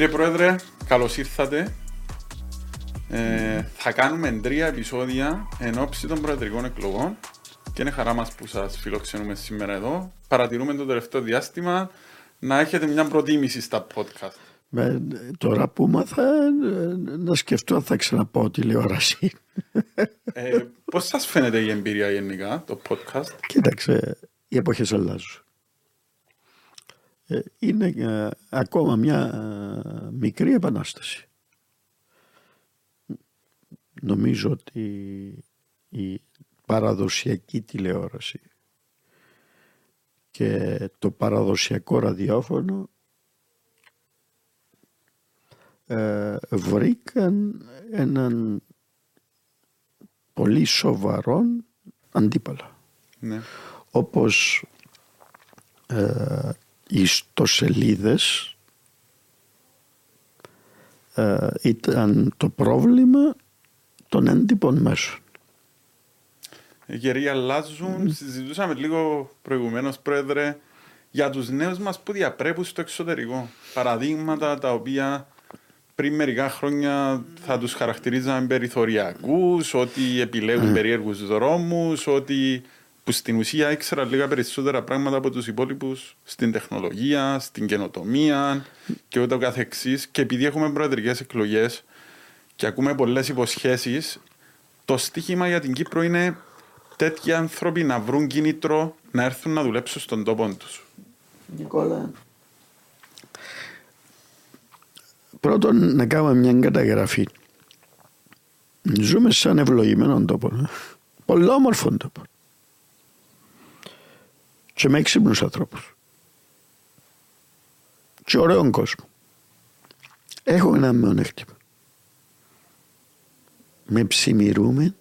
Κύριε Πρόεδρε, καλώς ήρθατε. Ε, θα κάνουμε τρία επεισόδια εν ώψη των προεδρικών εκλογών και είναι χαρά μας που σας φιλοξενούμε σήμερα εδώ. Παρατηρούμε το τελευταίο διάστημα να έχετε μια προτίμηση στα podcast. Με, τώρα που μάθα να σκεφτώ αν θα ξαναπάω τηλεόραση. Ε, Πώς σας φαίνεται η εμπειρία γενικά, το podcast; Κοίταξε, οι εποχές αλλάζουν. Ε, είναι ε, ακόμα μια ε, μικρή επανάσταση. Νομίζω ότι η παραδοσιακή τηλεόραση και το παραδοσιακό ραδιόφωνο ε, βρήκαν έναν πολύ σοβαρό αντίπαλο. Ναι. Όπως ε, οι ιστοσελίδες ε, ήταν το πρόβλημα των έντυπων μέσων. Οι καιροί αλλάζουν. Συζητούσαμε λίγο προηγουμένως, Πρόεδρε, για τους νέους μας που διαπρέπουν στο εξωτερικό. Παραδείγματα τα οποία πριν μερικά χρόνια θα τους χαρακτηρίζαμε περιθωριακούς, ότι επιλέγουν περίεργους δρόμους, ότι που στην ουσία ήξερα λίγα περισσότερα πράγματα από τους υπόλοιπους στην τεχνολογία, στην καινοτομία και ούτω καθεξής. Και επειδή έχουμε προεδρικές εκλογές και ακούμε πολλές υποσχέσεις, το στίχημα για την Κύπρο είναι τέτοιοι άνθρωποι να βρουν κίνητρο να έρθουν να δουλέψουν στον τόπο τους. Νικόλα. Πρώτον να κάνουμε μια καταγραφή. Ζούμε σε έναν ευλογημένο τόπο. Ε. Πολύ όμορφο τόπο και με έξυπνους ανθρώπους. Και ωραίο κόσμο. Έχω ένα μειονέκτημα. Με ψημιρούμε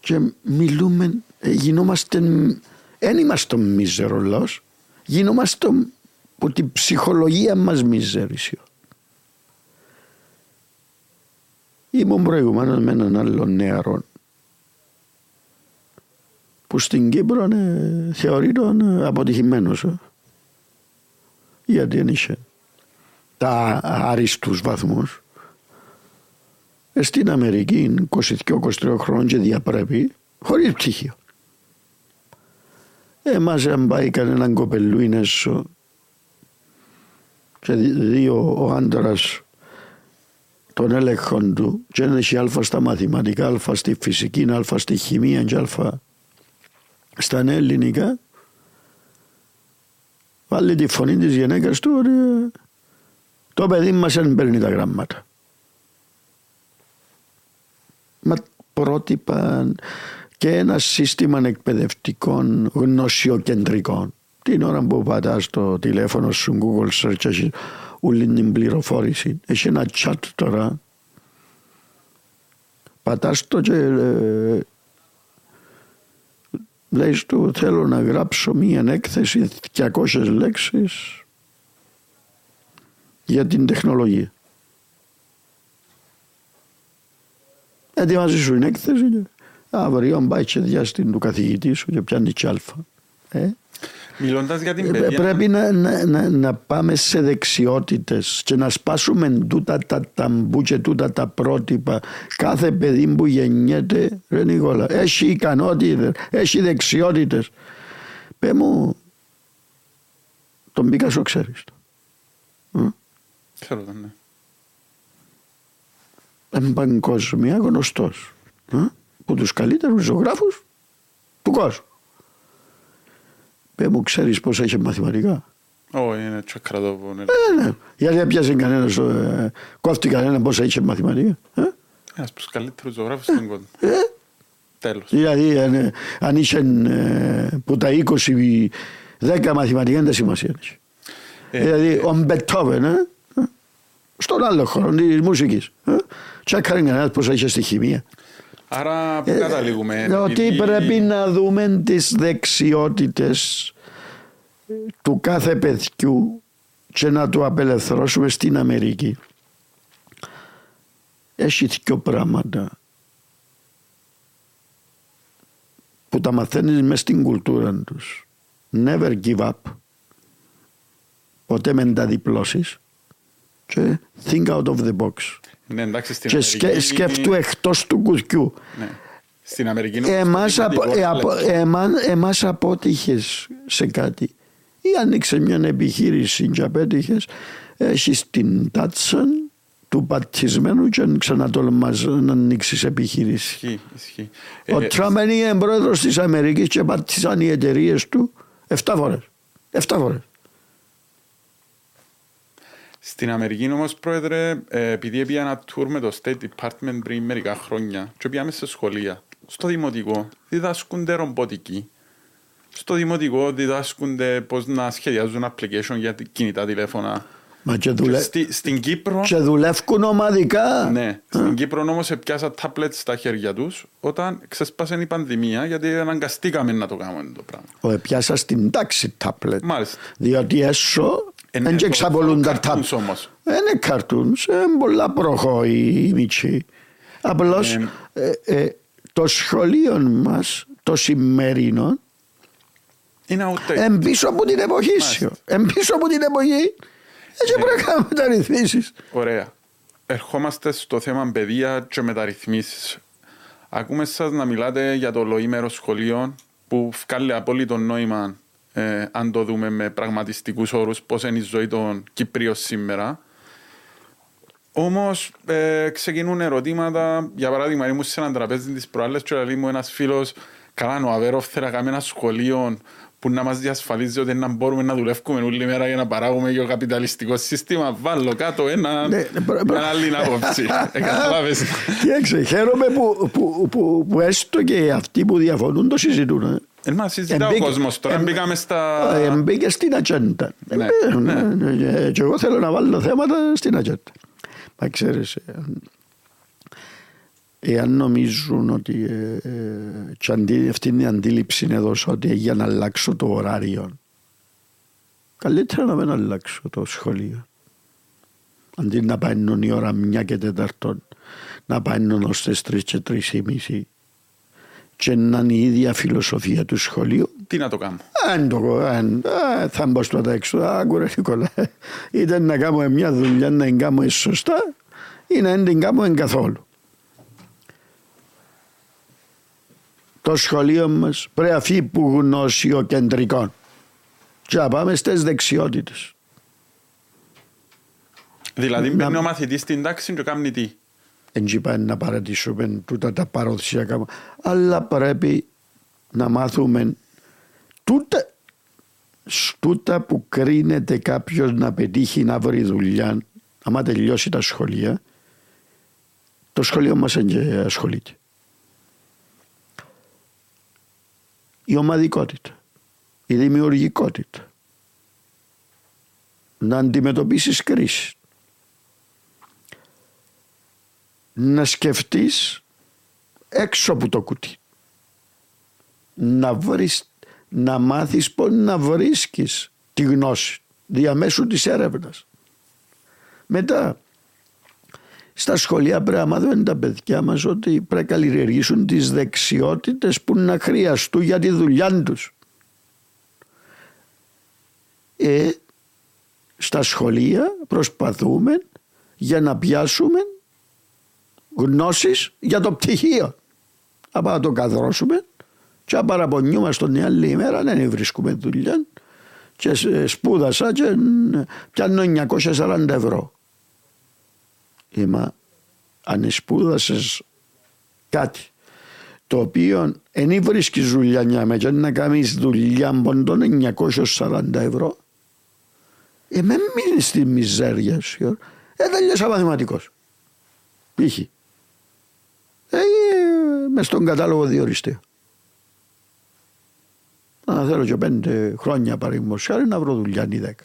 και μιλούμε, ε, γινόμαστε, δεν είμαστε μίζερολός, γινόμαστε από την ψυχολογία μας μίζερισιο. Ήμουν προηγουμένως με έναν άλλο νεαρό που στην Κύπρο είναι, θεωρείται αποτυχημένος. Ε. Γιατί δεν είχε τα αριστούς βαθμούς. Ε, στην Αμερική 22-23 χρόνια και διαπρέπει χωρίς πτυχίο. Εμάς αν πάει κανέναν κοπελού είναι και δύο ο άντρας των έλεγχων του και έχει αλφα στα μαθηματικά, αλφα στη φυσική, αλφα στη χημεία και αλφα στα νέα ελληνικά βάλει τη φωνή της γυναίκας του ότι το παιδί μας δεν παίρνει τα γράμματα. Μα πρότυπα και ένα σύστημα εκπαιδευτικών γνωσιοκεντρικών. Την ώρα που πατάς το τηλέφωνο σου Google Search έχεις όλη την πληροφόρηση. Έχει ένα chat τώρα. Πατάς το και ε, Λέει του θέλω να γράψω μία έκθεση 200 λέξεις για την τεχνολογία. Ετοιμάζεις σου την έκθεση και αύριο πάει και διάστην του καθηγητή σου και πιάνει κι αλφα. Ε; Μιλώντας για την ε, παιδεία... Πρέπει να, να, να, πάμε σε δεξιότητες και να σπάσουμε τούτα τα ταμπού και τούτα τα πρότυπα. Κάθε παιδί που γεννιέται, ρε Νικόλα, έχει ικανότητες, έχει δεξιότητες. Πε μου, τον Πίκασο ξέρεις. Ξέρω τον, ναι. Είναι παγκόσμια γνωστός. που τους καλύτερους ζωγράφους του κόσμου. Πε μου, ξέρεις πώ έχει μαθηματικά. Όχι, είναι τσακρατόβο. Ναι. Ε, ναι. Γιατί έπιασε κανένας, ε, κόφτει κανένα πώ έχει μαθηματικά. Ε; Ένας από τους καλύτερους ζωγράφους στον κόσμο. Ε; Τέλος. Δηλαδή, αν, αν είσαι ε, που τα 20, 10 μαθηματικά δεν σημασία έχει. Ε, δηλαδή, ε, ο Μπετόβεν, ε, στον άλλο χώρο της μουσικής. Ε, τσάκαρε κανένας πώ έχει στη χημεία. Άρα που καταλήγουμε. Ε, ότι πρέπει να δούμε τις δεξιότητες του κάθε παιδιού και να το απελευθερώσουμε στην Αμερική. Έχει δύο πράγματα που τα μαθαίνεις μες στην κουλτούρα τους. Never give up. ποτέ με τα διπλώσεις και think out of the box. Ναι, εντάξει, στην Και Αμερική... σκε, σκέφτου εκτός του κουτιού. Ναι. Στην Αμερική... είναι Εμάς, απο, σημαντικό, ε, απο, λεπτό. εμά, εμάς απότυχες σε κάτι ή άνοιξε μια επιχείρηση και απέτυχες έχεις την τάτσα του πατισμένου και αν ξανατολμάς να ανοίξεις επιχείρηση. Ισχύει, ισχύει. Ο Ε, Τραμπ είναι πρόεδρος της Αμερικής και πατήσαν οι εταιρείες του 7 φορές. 7 φορές. Στην Αμερική όμως, πρόεδρε, ε, επειδή πήγα ένα tour με το State Department πριν μερικά χρόνια και πήγαμε σε σχολεία, στο δημοτικό διδάσκονται ρομποτική. Στο δημοτικό διδάσκονται πώς να σχεδιάζουν application για κινητά τηλέφωνα. Μα και, Και δουλε... στη- στην Κύπρο, και δουλεύουν ομαδικά. ναι, στην Κύπρο όμως πιάσα tablets στα χέρια τους όταν ξεσπάσε η πανδημία γιατί αναγκαστήκαμε να το κάνουμε το πράγμα. Ο, πιάσα στην τάξη τάπλετ. Μάλιστα. Διότι έσω Ε, ναι, δεν και το- εξαπολούν το τα cartoons τάπλετ. όμως. Είναι καρτούνς, είναι πολλά προχώοι οι μητσοί. Απλώς Ε, ε, ε, το σχολείο μας, το σημερινό, Είναι outdated. είναι πίσω από την εποχή σου. Είναι πίσω από την εποχή. Έτσι Ναι. πρέπει να κάνουμε μεταρρυθμίσεις. Ωραία. Ερχόμαστε στο θέμα παιδεία και μεταρρυθμίσεις. Ακούμε σας να μιλάτε για το ολοήμερο σχολείο που βγάλει απόλυτο νόημα ε, αν το δούμε με πραγματιστικούς όρους πώς είναι η ζωή των Κυπρίων σήμερα. Όμως ε, ξεκινούν ερωτήματα. Για παράδειγμα, ήμουν σε ένα τραπέζι της προάλλες και λέει μου ένας φίλος «Καλά, ο Αβέροφ θέλει να κάνει ένα σχολείο που να μας διασφαλίζει ότι να μπορούμε να δουλεύουμε όλη μέρα για να παράγουμε για το καπιταλιστικό σύστημα. Βάλω κάτω ένα, Ναι, ναι, προ- προ- μια άλλη άποψη. Ε, καταλάβες. Κοίταξε, χαίρομαι που, που, που, που έστω και αυτοί που διαφωνούν το συζητούν. Ε. Ε, μα συζητά ο Εμπήκε- κόσμος τώρα. εμ- Μπήκαμε στα... Ε, Μπήκε στην ατζέντα. Ναι, Ε, ναι, ναι, Και εγώ θέλω να βάλω θέματα στην ατζέντα. Μα ξέρεις, ε, εάν νομίζουν ότι ε, ε, και αντί, αυτή είναι η αντίληψη εδώ ότι για να αλλάξω το ωράριο καλύτερα να μην αλλάξω το σχολείο αντί να πάει η ώρα μια και τεταρτών να πάει ως τις τρεις και τρεις ή μισή και να είναι η ίδια φιλοσοφία του σχολείου Τι να το κάνω; αν το αν, α, θα μπω στο τα έξω, άκουρε Νικόλα. Είτε να κάνουμε μια δουλειά να την κάνουμε σωστά ή να δεν την κάνουμε καθόλου. Το σχολείο μας πρέπει να φύγει που γνωσιοκεντρικό και να πάμε στις δεξιότητες. Δηλαδή Να- μπαίνει ο μαθητής στην τάξη και κάνει τι; Δεν πάει να παρατήσουμε τούτα τα παραδοσιακά μα- αλλά πρέπει να μάθουμε τούτα, στούτα που κρίνεται κάποιος να πετύχει να βρει δουλειά άμα τελειώσει τα σχολεία το σχολείο μας δεν και ασχολείται. Η ομαδικότητα η δημιουργικότητα. Να αντιμετωπίσεις κρίση να σκεφτείς έξω από το κουτί. Να βρεις, να μάθεις πώς να βρίσκεις τη γνώση διαμέσου της έρευνας. Μετά, στα σχολεία πρέπει να μάθουν τα παιδιά μας ότι πρέπει να καλλιεργήσουν τις δεξιότητες που να χρειαστούν για τη δουλειά τους. Ε, στα σχολεία προσπαθούμε για να πιάσουμε γνώσεις για το πτυχίο. Να πάμε να το καθρώσουμε και να παραπονιούμαστε την άλλη ημέρα δεν βρίσκουμε δουλειά και σ- σπούδασα και ν- πιάνω 940 ευρώ. Είμα, αν σπούδασες κάτι το οποίο δεν βρίσκεις δουλειά για με και να κάνεις δουλειά από των 940 ευρώ ε, με μείνεις στη μιζέρια σου. Ε, τελειώσα μαθηματικός. Π.χ. Ε, μες στον κατάλογο διοριστεί. Αν θέλω και πέντε χρόνια παραδείγματος χάρη να βρω δουλειά ή δέκα.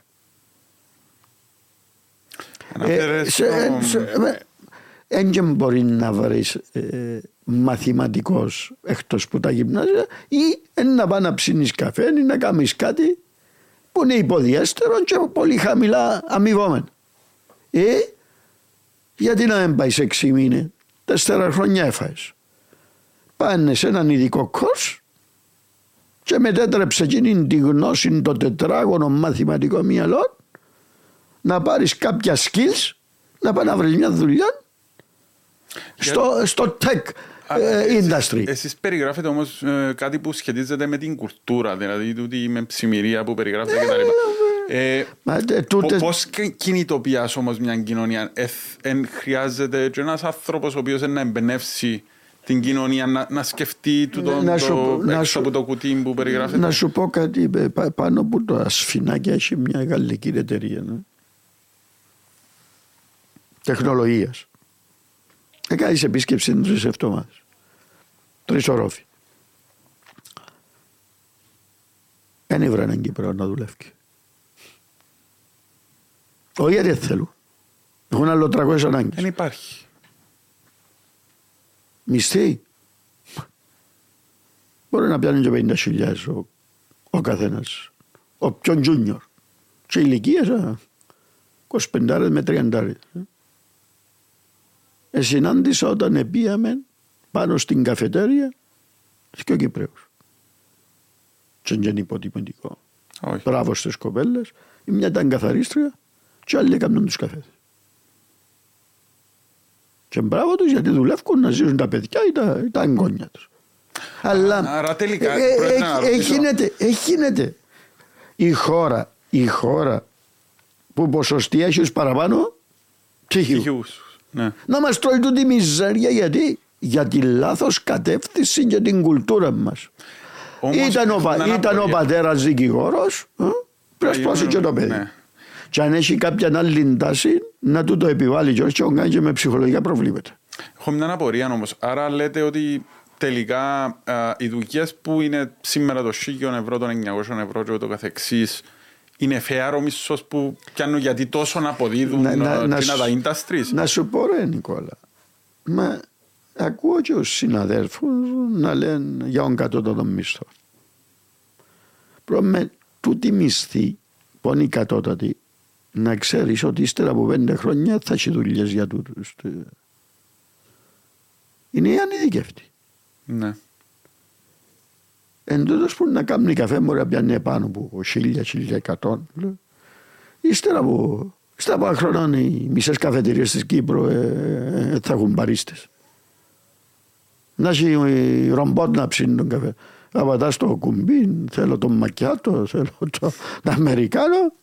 Αναφέρες σε- το- σε- ε, Εν και μπορεί να βρεις ε, μαθηματικός εκτός που τα γυμνάζια ή ε, να πάει να ψήνεις καφέ ή να κάνεις κάτι που είναι υποδιέστερο και πολύ χαμηλά αμοιβόμενο. Ε, γιατί να μην πάει σε έξι μήνες, τέσσερα χρόνια έφαγες. Πάνε σε έναν ειδικό κόρς και μετέτρεψε εκείνη τη γνώση το τετράγωνο μαθηματικό μυαλό να πάρεις κάποια skills, να πάει να βρεις μια δουλειά στο, στο tech ε, industry. Εσείς περιγράφετε όμως ε, κάτι που σχετίζεται με την κουλτούρα, δηλαδή τούτη με ψημυρία που περιγράφετε και τα λοιπά. Ε, Μα, ε, τούτες- Πώς κινητοποιάς όμως μια κοινωνία, Εθ- εν χρειάζεται και ένας άνθρωπος ο οποίος να εμπνεύσει την κοινωνία να, να σκεφτεί τούτο, Ναι, Να σου το, πω- να έξω σου- από το κουτί που περιγράφεται. Να σου πω κάτι, ε, πα- πάνω από το ασφινάκι έχει μια γαλλική εταιρεία ναι. τεχνολογίας. Έκανε επίσκεψη τρεις εβδομάδες. Τρεις ορόφοι. Δεν ήβρανε Κύπρο να δουλεύει. Όχι γιατί δεν θέλουν. Έχουν άλλο 300 ανάγκες. Δεν υπάρχει. Μισθή. Μπορεί να πιάνει και 50 ο, ο καθένας. Ο πιο junior. Σε ηλικία 25 με 30. Ε, συνάντησα όταν πήγαμε πάνω στην καφετέρια και ο Κυπρέους. Και δεν είναι υποτιμητικό. Όχι. Μπράβο στις κοπέλες. Η μια ήταν καθαρίστρια και άλλοι έκαναν τους καφέδες. Και μπράβο τους γιατί δουλεύουν να ζήσουν τα παιδιά ή τα, ή τα εγγόνια τους. Αλλά άρα τελικά, ε, πρέπει ε, να ε, ρωτήσω. γίνεται, ε, γίνεται. Η χώρα, η χώρα που ποσοστία έχει ως παραπάνω ψυχιού. Στοιχείους. Ναι. Να μας τρώει τούτη μιζέρια γιατί για τη λάθος κατεύθυνση και την κουλτούρα μας. Όμως, ήταν ο, πα- έχουν ήταν ο αναπορία. πατέρας δικηγόρος, ε, πρέπει να σπάσει και το παιδί. Ναι. Και αν έχει κάποια άλλη τάση, να του το επιβάλλει και όχι και κάνει και με ψυχολογικά προβλήματα. Έχω μια απορία όμως. Άρα λέτε ότι τελικά α, οι δουλειές που είναι σήμερα το 1000 ευρώ, των 900 ευρώ και ούτω καθεξής είναι fair ο μισθός που πιάνουν γιατί τόσο να αποδίδουν Να- να- να, να να, τα σου- industries. Να σου πω ρε Νικόλα, μα ακούω και τους συναδέλφους να λένε για τον κατώτατο μισθό. Πρώτα με τούτη μισθή που είναι η κατώτατη, να ξέρεις ότι ύστερα από πέντε χρόνια θα έχει δουλειές για τούτους. Είναι οι ανειδικεύτοι. Ναι. Εν τούτος που να κάνει καφέ μπορεί να πιάνει επάνω από 1000-1100. λέω. Ύστερα από, ύστερα από ένα χρόνο οι μισές καφετηρίες της Κύπρου ε, ε, θα έχουν παρίστες. Να έχει η ρομπότ να ψήνει τον καφέ. Να πατάς το κουμπί, θέλω το μακιάτο, θέλω το, το αμερικάνο,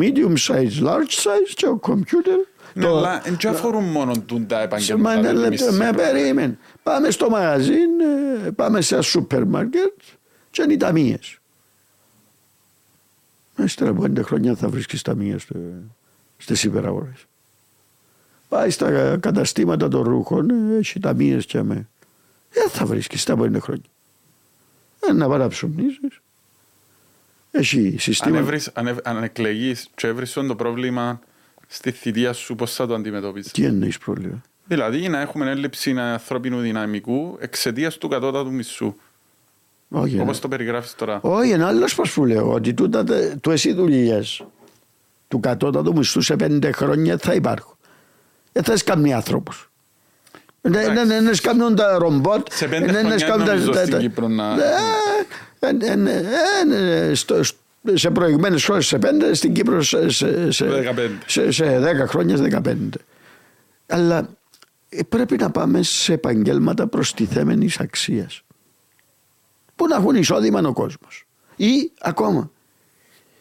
medium size, large size και ο computer. Ναι, το- αλλά δεν αφορούν μόνο τούν τα Μα επαγγέλματα. ένα του λεπτό, μισθού. με περίμενε. Πάμε στο μαγαζίν, ε, πάμε σε ένα σούπερ μάρκετ και είναι οι ταμείες. Ύστερα από πέντε χρόνια θα βρίσκεις ταμείες στο- στις υπεραγορές. Πάει στα καταστήματα των ρούχων, ε, έχει ταμείες και με. Δεν θα βρίσκεις τα πέντε χρόνια. Ε, να παραψουμνίζεις. Έχει Αν, συστήματα. έβρεις, αν, ευ- αν εκλεγείς και έβρεις το πρόβλημα στη θητεία σου, πώς θα το αντιμετωπίσεις; Τι εννοείς πρόβλημα; Δηλαδή να έχουμε έλλειψη ανθρώπινου δυναμικού εξαιτίας του κατώτατου μισθού. Όχι, Όπως ε. το περιγράφεις τώρα. Όχι, είναι άλλος πώς που λέω. Ότι τούτα, τε- του εσύ δουλειές του κατώτατου μισθού σε πέντε χρόνια θα υπάρχουν. Δεν θα είσαι καμία άνθρωπος. Δεν Εντάξει. είναι σκάμνουν τα ρομπότ. Σε πέντε δεν χρόνια σκάμνουν νομίζω τα- στην τα- Κύπρο να- Ε, ε, ε, ε, ε, στο- στο- Σε προηγουμένες χώρες σε πέντε, στην Κύπρο σε, σε, σε, 15. σε, σε δέκα χρόνια, σε δεκαπέντε. Αλλά ε, πρέπει να πάμε σε επαγγέλματα προστιθέμενης αξίας. Που να έχουν εισόδημα ο κόσμος. Ή ακόμα,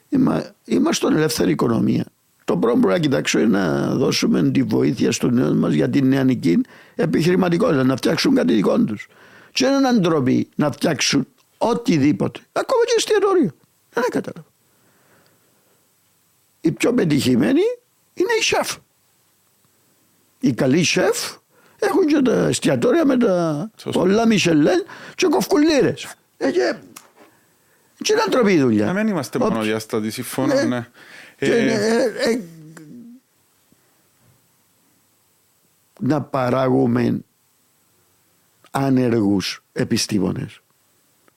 είμα- είμαστε στην ελεύθερη οικονομία. Το πρώτο που να κοιτάξω είναι να δώσουμε τη βοήθεια στους νέους μας για την νεανική επιχειρηματικότητα, να φτιάξουν κάτι δικό τους. Και δεν είναι ντροπή να φτιάξουν οτιδήποτε, ακόμα και εστιατόριο. Δεν κατάλαβα. Οι πιο πετυχημένοι είναι οι σεφ. Οι καλοί σεφ έχουν και τα εστιατόρια με τα Σωστό. πολλά Μισελέν και κοφκουλίρες. Ε, και, και είναι ντροπή η δουλειά. Να μην είμαστε Όποιος- μόνο διάστατοι, συμφωνώ. Ναι. Ναι. και Ε, είναι, ε, ε, να παράγουμε άνεργους επιστήμονες.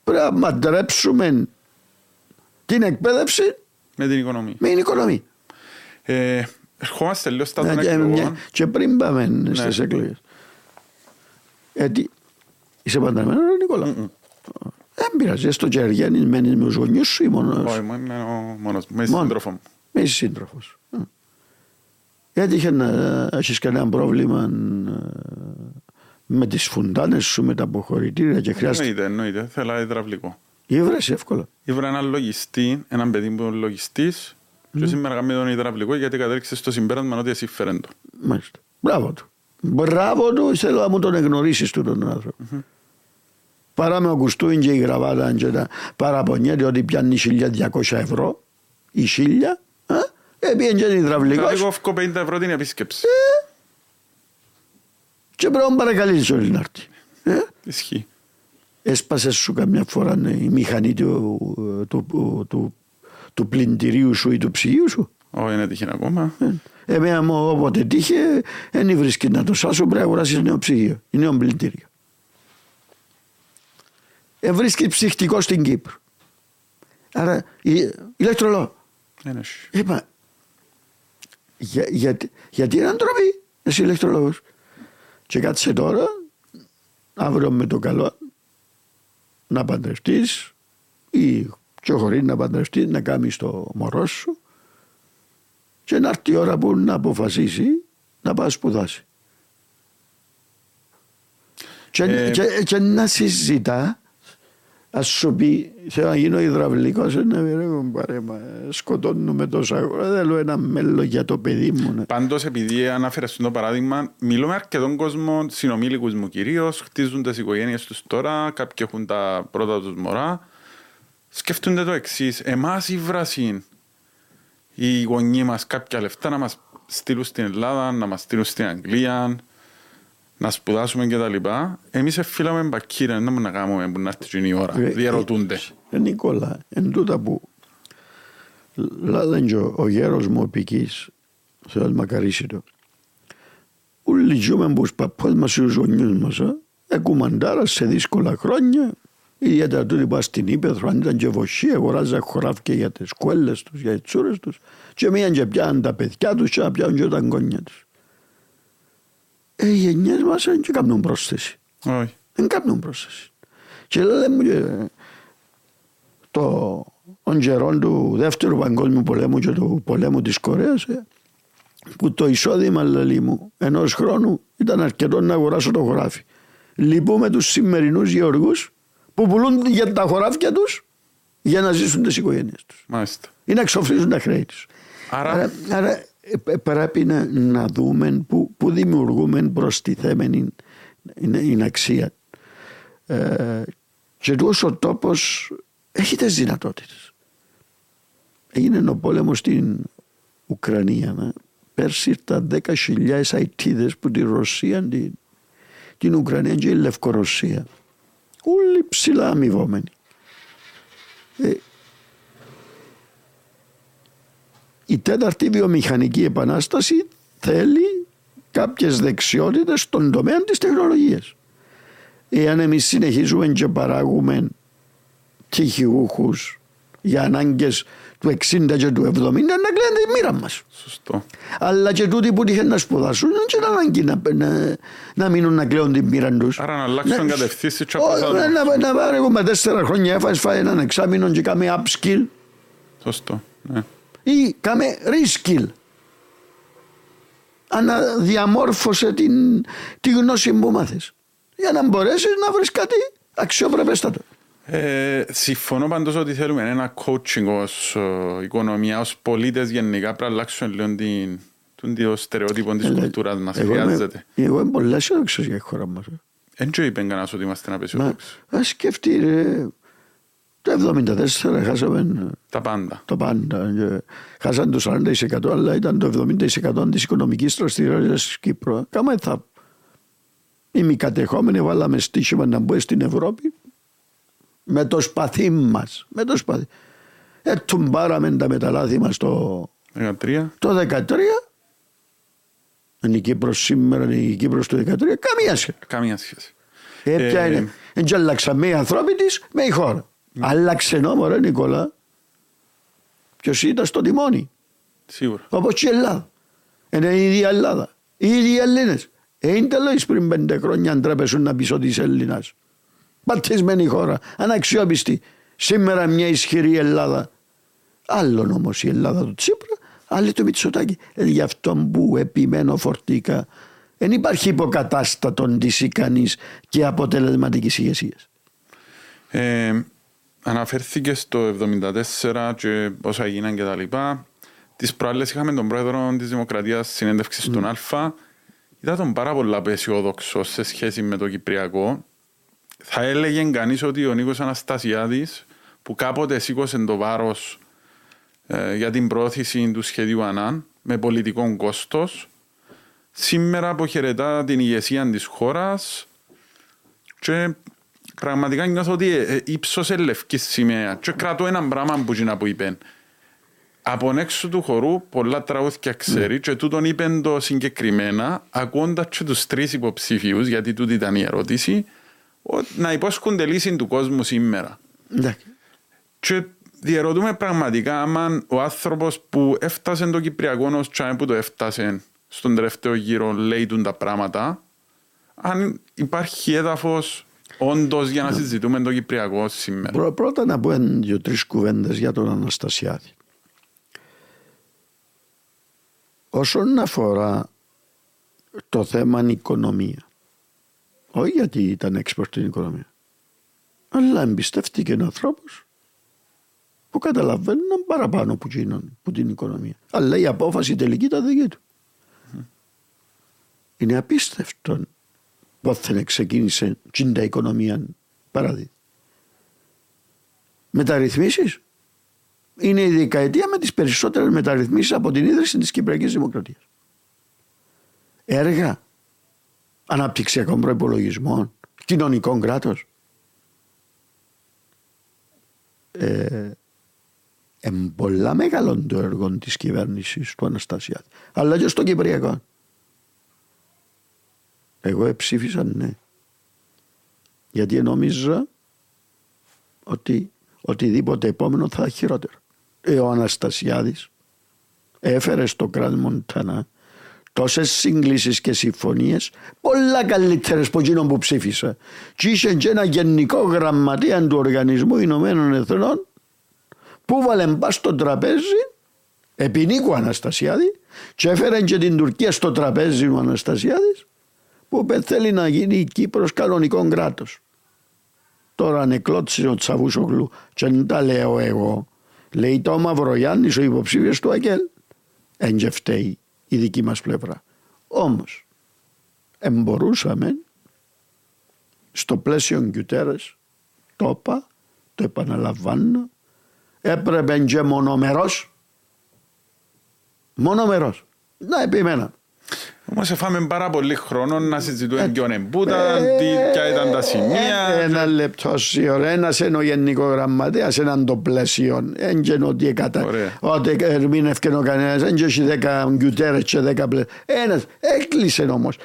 Πρέπει να μαντρέψουμε την εκπαίδευση με την οικονομία. με την οικονομία. Ε, ερχόμαστε λίγο στα των Να- και, εκλογών. μια- και πριν πάμε Ναι. στις εκλογές. Έτσι, είσαι παντρεμένος ρε Νικόλα; Δεν πειράζει, έστω και αργένεις μένεις με τους γονιούς σου ή μόνος; Όχι, μου είμαι ο μόνος μου, με Μόνος. σύντροφο μου. με σύντροφος. Έτυχε να έχεις κανένα πρόβλημα ε, με τις φουντάνες σου, με τα αποχωρητήρια και χρειάζεται. Εννοείται, εννοείται. Θέλω υδραυλικό. Ήβρε εύκολα. Ήβρα έναν λογιστή, έναν παιδί που είναι λογιστής, και σήμερα κάνουμε τον υδραυλικό γιατί κατέληξε στο συμπέρασμα ότι εσύ φέρεν το. Μάλιστα. Μπράβο του. Μπράβο του, θέλω να μου τον εγνωρίσεις του τον άνθρωπο. Παρά με ο Κουστούιν και η γραβάτα και τα παραπονιέται ότι πιάνει 1200 ευρώ η χίλια, ε, πήγαινε και υδραυλικός Εγώ φκώ 50 ευρώ την επίσκεψη. Και πρέπει να παρακαλείς όλοι να έρθει. Ε, Ισχύει. έσπασες σου καμιά φορά ναι, η μηχανή του, του, του, του πλυντηρίου σου ή του ψυγείου σου; Όχι, είναι τύχη ακόμα. Ε, Εμένα μου όποτε τύχε, δεν βρίσκει να το σάσω, πρέπει να αγοράσεις νέο ψυγείο, νέο πλυντήριο. Ε, βρίσκει ψυχτικό στην Κύπρο. Άρα, η- ηλεκτρολόγο. Δεν έχει. Είπα, για, γιατί, γιατί είναι ντροπή, εσύ ηλεκτρολόγος. Και κάτσε τώρα, αύριο με το καλό, να παντρευτείς ή και χωρίς να παντρευτείς να κάνεις το μωρό σου και να έρθει η ώρα που να αποφασίσει να πάει σπουδάσει. Και, Ε, και, και να συζητά Ας σου πει, θέλω να γίνω υδραυλικός, να μην πάρε, μα, σκοτώνουμε τόσα χρόνια, θέλω ένα μέλλον για το παιδί μου. ναι. Πάντως επειδή ανάφερες το παράδειγμα, μιλώ με αρκετόν κόσμο, συνομήλικους μου κυρίως, χτίζουν τις οικογένειες τους τώρα, κάποιοι έχουν τα πρώτα τους μωρά. Σκεφτούνται το εξής. Εμάς η βρασή, οι γονείς μας κάποια λεφτά να μας στείλουν στην Ελλάδα, να μας στείλουν στην Αγγλία, να σπουδάσουμε και τα λοιπά. Εμείς εφήλαμε μπακύρια, δεν μπορούμε να κάνουμε που να έρθει η ώρα. Ε, Διαρωτούνται. Ε, Νικόλα, εν τούτα που λάδεν και ο, ο γέρος μου ο Πικής, Θεός μακαρίσει το, όλοι ζούμε που παππούς μας και τους γονιούς μας, ε, εκουμαντάρα σε δύσκολα χρόνια, ιδιαίτερα τούτοι που πας στην Ήπεθρο, αν ήταν και βοσί, αγοράζα χωράφια για τις κόλλες τους, για τις τσούρες τους, και μίαν και πιάνουν τα παιδιά τους και να πιάνουν και τα γόνια τους. Ε, οι γενιές μας δεν και κάνουν πρόσθεση. Όχι. Δεν κάνουν πρόσθεση. Και λέμε και το των καιρών του δεύτερου παγκόσμιου πολέμου και του πολέμου της Κορέας ε, που το εισόδημα λέει μου ενός χρόνου ήταν αρκετό να αγοράσω το χωράφι. Λυπούμε τους σημερινούς γεωργούς που πουλούν για τα χωράφια τους για να ζήσουν τις οικογένειες τους Μάλιστα. ή να εξοφλήσουν τα χρέη τους. Άρα- άρα, άρα ε, ε, πρέπει να, να δούμε που, που δημιουργούμε προστιθέμενη είναι, είναι αξία. Ε, και τόσο ο τόπος έχει τις δυνατότητες. Έγινε ο πόλεμος στην Ουκρανία. ναι. Πέρσι ήρθαν 10.000 αιτίδες που τη Ρωσία, την, την Ουκρανία και η Λευκορωσία. Όλοι ψηλά αμοιβόμενοι. Ε, η τέταρτη βιομηχανική επανάσταση θέλει κάποιες δεξιότητες στον τομέα της τεχνολογίας. Εάν εμείς συνεχίζουμε και παράγουμε τυχιούχους για ανάγκες του 60 και του 70 να κλαίνουν τη μοίρα μας. Σωστό. Αλλά και τούτοι που τύχαν να σπουδάσουν δεν είναι ανάγκη να, να, να μείνουν να κλαίουν την μοίρα τους. Άρα να αλλάξουν Ναι. κατευθύνσεις και Όχι, αποφάσεις. να, να πάρει εγώ με τέσσερα χρόνια έφαγες φάει έναν εξάμεινο και κάμε upskill Σωστό. Ναι. Ή κάμε reskill. Αναδιαμόρφωσε την, τη γνώση που μάθες. Για να μπορέσεις να βρεις κάτι αξιοπρεπέστατο. Ε, συμφωνώ πάντως ότι θέλουμε ένα coaching ως ε, οικονομία, ως πολίτες γενικά πρέπει να αλλάξουμε λίγο την, τον το στερεότυπο της κουλτούρας μας. Ε, εγώ είμαι, Χρειάζεται. εγώ είμαι πολύ αισιόδοξος για τη χώρα μας. ε. Δεν και είπε κανένας ότι είμαστε Μα, απεσιόδοξοι. ας σκεφτεί ρε, το 1974 χάσαμε ε, Τα πάντα. το πάντα. Και χάσαν το 40% αλλά ήταν το 70% της οικονομικής δραστηριότητας της Κύπρου. Κάμα θα οι μη κατεχόμενοι βάλαμε στοίχημα να μπουν στην Ευρώπη με το σπαθί μας. Με το σπαθί. Ε, τουμπάραμε τα μεταλάθη μας το, 13. το 13. Είναι η Κύπρος σήμερα, είναι η Κύπρος του 13. Καμία σχέση. Καμία σχέση. Ε, ποια Ε, είναι; Δεν αλλάξαμε οι ανθρώποι της με η χώρα. Άλλαξε νόμο, ρε Νικόλα. Ποιος ήταν στο τιμόνι. Σίγουρα. Όπως και η Ελλάδα. Είναι η ίδια Ελλάδα. Οι ίδιοι Έλληνες. Είναι τέλο πριν πέντε χρόνια αν τρέπεσουν να πεις ότι είσαι Έλληνας. Πατισμένη χώρα. Αναξιόπιστη. Σήμερα μια ισχυρή Ελλάδα. Άλλον όμως η Ελλάδα του Τσίπρα Άλλοι το Μητσοτάκη. Ε, γι' αυτό που επιμένω φορτικά. Δεν υπάρχει υποκατάστατον της ικανής και αποτελεσματικής ηγεσίας. Ε, αναφέρθηκε στο 1974 και όσα έγιναν και τα λοιπά. Τις προάλλες είχαμε τον πρόεδρο της Δημοκρατίας συνέντευξη στον mm. Α. Είδα τον πάρα πολύ απεσιόδοξο σε σχέση με το Κυπριακό. Θα έλεγε κανείς ότι ο Νίκος Αναστασιάδης που κάποτε σήκωσε το βάρος ε, για την πρόθεση του σχεδίου ΑΝΑΝ με πολιτικό κόστος σήμερα αποχαιρετά την ηγεσία της χώρας και πραγματικά νιώθω ότι ε, ε, ύψωσε λευκής σημαία και κρατώ ένα πράγμα που είναι που είπε. Από έξω του χορού πολλά τραγούδια ξέρει mm. και τούτον είπε το συγκεκριμένα ακούοντας και τους τρεις υποψήφιους γιατί τούτη ήταν η ερώτηση να υπόσχονται λύση του κόσμου σήμερα. Mm. Και διαρωτούμε πραγματικά άμα ο άνθρωπος που έφτασε το Κυπριακό ως τσάι που το έφτασε στον τελευταίο γύρο λέει τα πράγματα, αν υπάρχει έδαφος όντως για να συζητούμε το Κυπριακό σήμερα. Πρώτα να πω δύο-τρει κουβέντες για τον Αναστασιάδη. Όσον αφορά το θέμα οικονομία, όχι γιατί ήταν έξω στην οικονομία, αλλά εμπιστεύτηκε ένα άνθρωπος που καταλαβαίνουν παραπάνω που, γίνον, που την οικονομία. Αλλά η απόφαση τελική ήταν δική του. Είναι απίστευτο πότε ξεκίνησε την οικονομία παραδείγμα. Μεταρρυθμίσεις είναι η δεκαετία με τις περισσότερες μεταρρυθμίσεις από την ίδρυση της Κυπριακής Δημοκρατίας. Έργα αναπτυξιακών προπολογισμών, κοινωνικών κράτος. Ε, είναι πολλά μεγάλο το έργο της κυβέρνησης του Αναστασιάδη. Αλλά και στο Κυπριακό. Εγώ ψήφισα ναι. Γιατί νόμιζα ότι οτιδήποτε επόμενο θα χειρότερο. Ε, ο Αναστασιάδης έφερε στο κράτο Μοντανά τόσες σύγκλησει και συμφωνίες, πολλά καλύτερες από εκείνο που ψήφισα. Και είχε και ένα γενικό γραμματεία του Οργανισμού Ηνωμένων Εθνών που βάλε μπας στο τραπέζι επί Νίκου Αναστασιάδη και έφερε και την Τουρκία στο τραπέζι του Αναστασιάδης που θέλει να γίνει η Κύπρος κανονικός κράτος. Τώρα ανεκλώτησε ο Τσαβούσογλου και δεν τα λέω εγώ. Λέει το Μαυρογιάννης ο υποψήφιος του ΑΚΕΛ. Εν και φταίει η δική μας πλευρά. Όμως εμπορούσαμε στο πλαίσιο Γκιουτέρες το είπα, το επαναλαμβάνω έπρεπε και μονομερός μονομερός να επιμένα Όμως εφάμε πάρα πολύ χρόνο να συζητούμε ε, ποιον εμπούτα, ε, ποια ήταν τα σημεία. Ε, ένα λεπτό σίγουρα. Ένας είναι ο γενικός γραμματέας, έναν το πλαίσιο. Δεν είναι ότι εκατα... ότι ερμήνευκε ο κανένας. Δεν έχει δέκα γκιουτέρε και δέκα πλαίσια. Ένας έκλεισε όμως.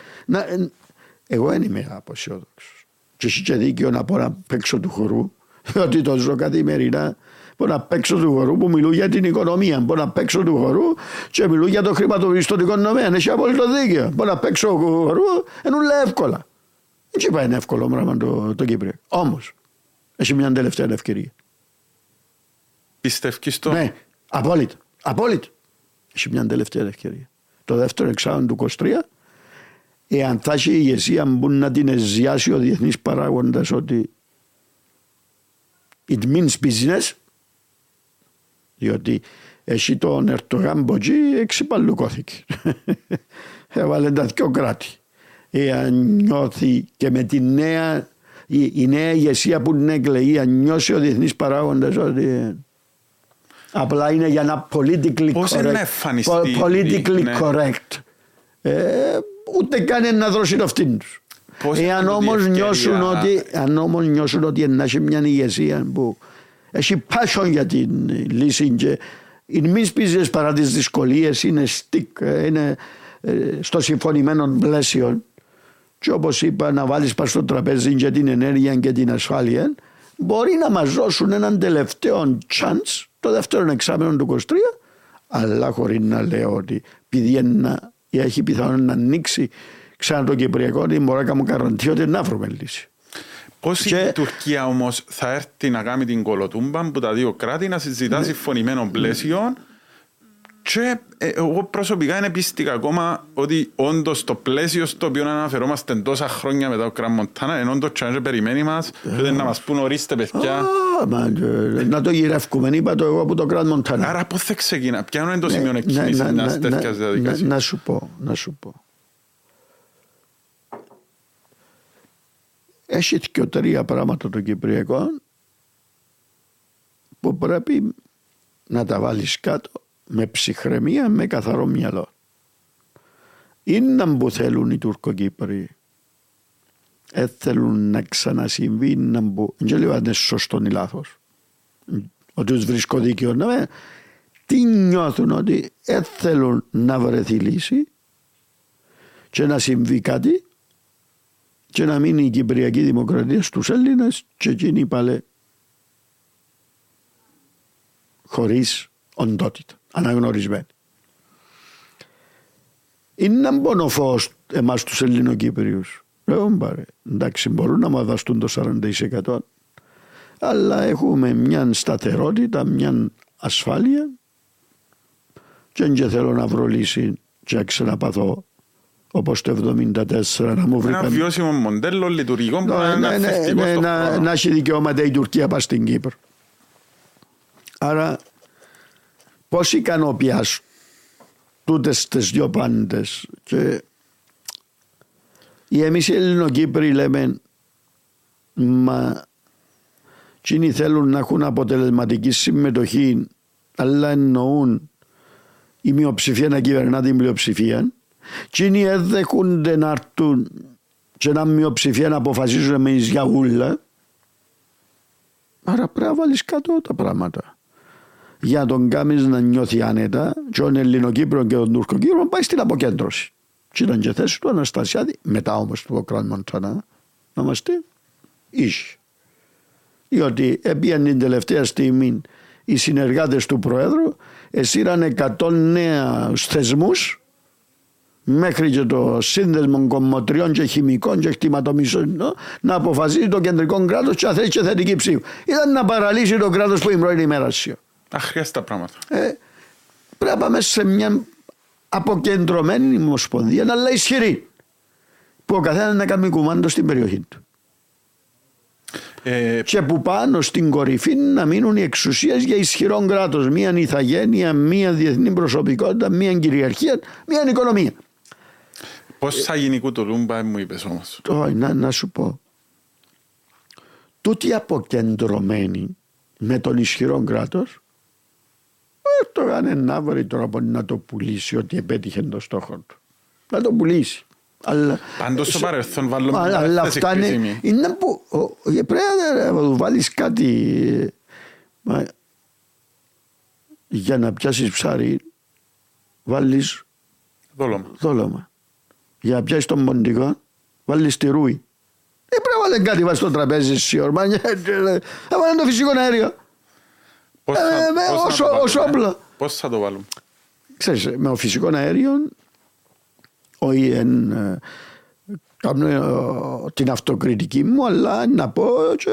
Εγώ δεν είμαι αποσιόδοξος. Και εσύ και δίκιο να πω να παίξω του χορού, ότι το ζω καθημερινά. Μπορώ να παίξω του χορού που μιλούν για την οικονομία. Μπορώ να παίξω του χορού και μιλούν για το χρηματοπιστωτικό νομέα. Έχει απόλυτο δίκαιο. Μπορώ να παίξω του χορού ενώ λέει εύκολα. Δεν είπα είναι εύκολο πράγμα το, το Κύπριο. Όμως έχει μια τελευταία ευκαιρία. Πιστεύεις το. Ναι, απόλυτα. Απόλυτα. Έχει μια τελευταία ευκαιρία. Το δεύτερο εξάμεινο του 23 εάν θα έχει η ηγεσία που να την εζιάσει ο διεθνής παράγοντας ότι it means business διότι έχει τον Ερτογάν Μποτζή εξυπαλλουκώθηκε. Έβαλε τα δυο κράτη. Εάν νιώθει και με τη νέα, η, η νέα ηγεσία που την έκλεγε, αν νιώσει ο διεθνής παράγοντας ότι απλά είναι για να politically Πώς correct. Politically ναι. correct. Ε, ούτε καν να δώσει το αυτήν τους. Εάν όμως νιώσουν ότι, αν όμως νιώσουν ότι να έχει μια ηγεσία που έχει passion για την λύση και οι μη σπίζες παρά τις δυσκολίες είναι stick, είναι ε, στο συμφωνημένο πλαίσιο και όπως είπα να βάλεις πάνω στο τραπέζι και την ενέργεια και την ασφάλεια μπορεί να μας δώσουν έναν τελευταίο chance το δεύτερο εξάμενο του 23 αλλά χωρίς να λέω ότι επειδή έχει πιθανόν να ανοίξει ξανά το Κυπριακό ότι μπορεί να κάνω καραντή ότι να βρούμε λύση. Πώς και... η Τουρκία όμως θα έρθει να κάνει την κολοτούμπα που τα δύο κράτη να συζητά συμφωνημένο πλαίσιο Και ε, εγώ προσωπικά είναι πίστηκα ακόμα ότι όντως το πλαίσιο στο οποίο αναφερόμαστε τόσα χρόνια μετά το Κραν Μοντάνα είναι όντως και περιμένει μας και δεν να μας πούν ορίστε παιδιά. Α, μα, ε, να το γυρεύκουμε, είπα το εγώ από το Κραν Μοντάνα. Άρα πώς θα ξεκινά, ποια είναι το Ναι, σημείο ναι, εκκίνησης ναι, μιας ναι, τέτοιας ναι, διαδικασίας; Να σου πω, να σου πω. Έχει και τρία πράγματα το Κυπριακό που πρέπει να τα βάλεις κάτω με ψυχραιμία, με καθαρό μυαλό. Είναι που θέλουν οι Τουρκοκύπροι. Ε, θέλουν να ξανασυμβεί, να μπου... Δεν λέω αν είναι σωστό ή λάθος. Ότι τους βρίσκω δίκαιο. Ναι, τι νιώθουν ότι ε, θέλουν να βρεθεί λύση και να συμβεί κάτι και να μείνει η Κυπριακή Δημοκρατία στους Έλληνες και εκείνοι πάλι χωρίς οντότητα, αναγνωρισμένοι. Είναι ένα πονοφός εμάς τους Ελληνοκύπριους. Λέω μπαρε, εντάξει μπορούν να μας δαστούν το 40% αλλά έχουμε μια σταθερότητα, μια ασφάλεια και δεν θέλω να βρω λύση και να ξαναπαθώ όπως το 1974 να μου βρει Ένα κανεί- βιώσιμο μοντέλο λειτουργικό που να ναι, είναι ναι, ανθεκτικό ναι, στον να, χρόνο. να έχει δικαιώματα η Τουρκία πάει στην Κύπρο. Άρα πώς ικανοποιάς τούτες τις δυο πάντες και οι εμείς οι Ελληνοκύπροι λέμε μα εκείνοι θέλουν να έχουν αποτελεσματική συμμετοχή αλλά εννοούν η μειοψηφία να κυβερνά την πλειοψηφία εκείνοι δεν δέχονται να έρθουν και να μειοψηφία να αποφασίζουν με εις για ούλα άρα πρέπει να βάλεις κάτω τα πράγματα. Για να τον κάνεις να νιώθει άνετα και τον Ελληνοκύπρο και τον Τουρκοκύπρο πάει στην αποκέντρωση. Και ήταν και θέση του Αναστασιάδη μετά όμως του Οκράν Μοντανά να είμαστε ίσοι διότι έπιαν την τελευταία στιγμή οι συνεργάτες του Προέδρου εσύραν 100 νέα θεσμούς μέχρι και το σύνδεσμο κομμωτριών και χημικών και χτυματομισών να αποφασίζει το κεντρικό κράτος και να θέσει και θετική ψήφο. Ήταν να παραλύσει το κράτος που η πρώην ημέρα σου. Αχρίαστα πράγματα. Ε, πρέπει να πάμε σε μια αποκεντρωμένη ομοσπονδία αλλά ισχυρή που ο καθένας να κάνει κουμάντο στην περιοχή του. Ε, και που πάνω στην κορυφή να μείνουν οι εξουσίες για ισχυρό κράτος. Μία ηθαγένεια, μία διεθνή προσωπικότητα, μία κυριαρχία, μία οικονομία. Πώς θα γίνει κουτουλούμπα μου είπες όμως. Τώρα να, να σου πω. Τούτοι αποκεντρωμένοι με τον ισχυρό κράτος ε, το κάνει να βρει τρόπο να το πουλήσει ότι επέτυχε το στόχο του. Να το πουλήσει. Αλλά, Πάντως στο σε- παρελθόν βάλουμε αλλά, μια αλλά θέση αυτά είναι, κρίσιμη. είναι που ο- ε, πρέπει να του βάλεις κάτι ε, μα, για να πιάσεις ψάρι βάλεις Δόλωμα. δόλωμα. Για να πιάσεις τον ποντικό βάλεις τη ρούη. Ε, πρέπει να βάλει κάτι βάζει στο τραπέζι σιωρμά. Θα βάλει το φυσικό αέριο. Πώς θα- Ε, με- πώς θα ως- το βάλουμε, ως ε; όπλο. Πώς θα το βάλουμε; Ξέρεις, με το φυσικό αέριο όχι εν, ε, κάνω ε, την αυτοκριτική μου αλλά να πω και,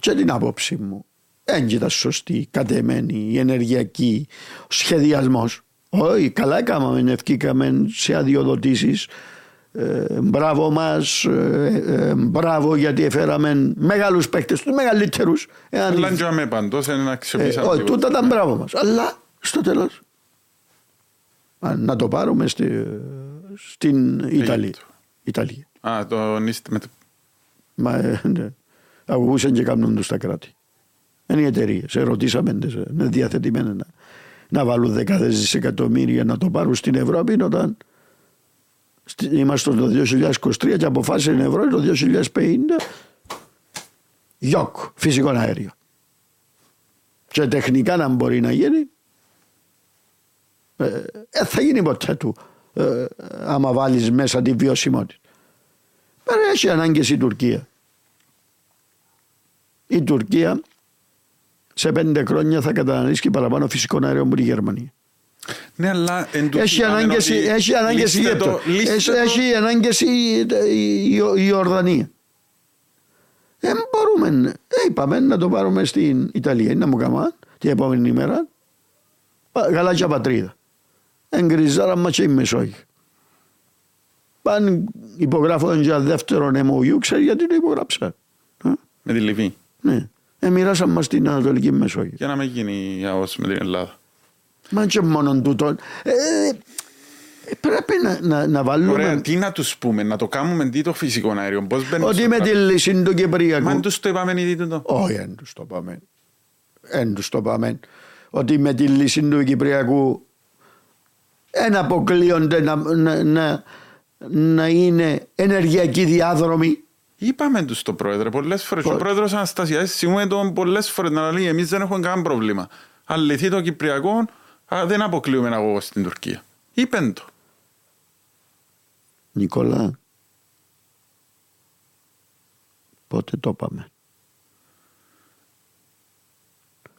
και την άποψη μου. Δεν ήταν σωστή, κατεμένη, η ενεργειακή, ο σχεδιασμός. Όχι, καλά έκαναμε, ευκήκαμε σε αδειοδοτήσεις. Ε, μπράβο μας, ε, ε, μπράβο γιατί έφεραμε μεγάλους παίκτες, τους μεγαλύτερους. Εάν- Αλλά και με παντός είναι να ε, αξιοποιήσαμε όχι, τίποτα. τούτα ήταν μπράβο μας. Αλλά στο τέλος α, να το πάρουμε στη, στην Ιταλία. Αίγυπτο. Ιταλία. Α, το νήστε με το... Μα ε, ναι. Αγωγούσαν και κάνουν τους τα κράτη. Είναι οι εταιρείες. Σε ρωτήσαμε, τις, ε, είναι διαθετημένοι να, να βάλουν δεκάδες δισεκατομμύρια να το πάρουν στην Ευρώπη όταν στη- είμαστε το 2023 και αποφάσισε η Ευρώπη το 2050 γιοκ, φυσικό αέριο. Και τεχνικά να μπορεί να γίνει ε, ε, θα γίνει ποτέ του ε, άμα βάλεις μέσα τη βιωσιμότητα. Pero έχει ανάγκες η Τουρκία. Η Τουρκία σε πέντε χρόνια θα καταναλύσει παραπάνω φυσικό αέριο από τη Γερμανία. Ναι, αλλά εν τούτη Έχει είπαμε ανάγκες, ότι έχει ανάγκες η λύστε Αίγυπτο. το- λύστε Έχει, το- έχει ανάγκες η, η, η, η Ορδανία. Δεν μπορούμε. Ε, είπαμε να το πάρουμε στην Ιταλία. Είναι να μου κάμα την επόμενη ημέρα. πα- Γαλάζια πατρίδα. εγκριζάρα μα και η Μεσόγειο. Πάνε υπογράφω για δεύτερο MOU, ξέρεις γιατί το υπογράψα; Ε, Με τη Λιβύη. Ναι. Ε, μοιράσαμε μας την Ανατολική Μεσόγειο. Για να μην γίνει η ΑΟΣ με την Ελλάδα. Μα και μόνο τούτο. Ε, ε, πρέπει να, να, να βάλουμε Ωραία, τι να τους πούμε, να το κάνουμε τι το φυσικό αέριο. Πώς μπαίνουν ότι στο με τη τραπέζι. λύση του Μα Κυπριακού. τους το είπαμε ήδη τούτο. Όχι, δεν τους το πάμε. Δεν τους το πάμε. Ότι με τη λύση του Κυπριακού δεν αποκλείονται να, να, να, να είναι ενεργειακοί διάδρομοι. Είπαμε τους το πρόεδρε πολλές φορές. Πο- Ο πρόεδρος Αναστασιάδης σημαίνει τον πολλές φορές να λέει εμείς δεν έχουμε κανένα πρόβλημα. Αν λυθεί το Κυπριακό α, δεν αποκλείουμε αγωγό στην Τουρκία. Είπεν το. Νικόλα, πότε το πάμε;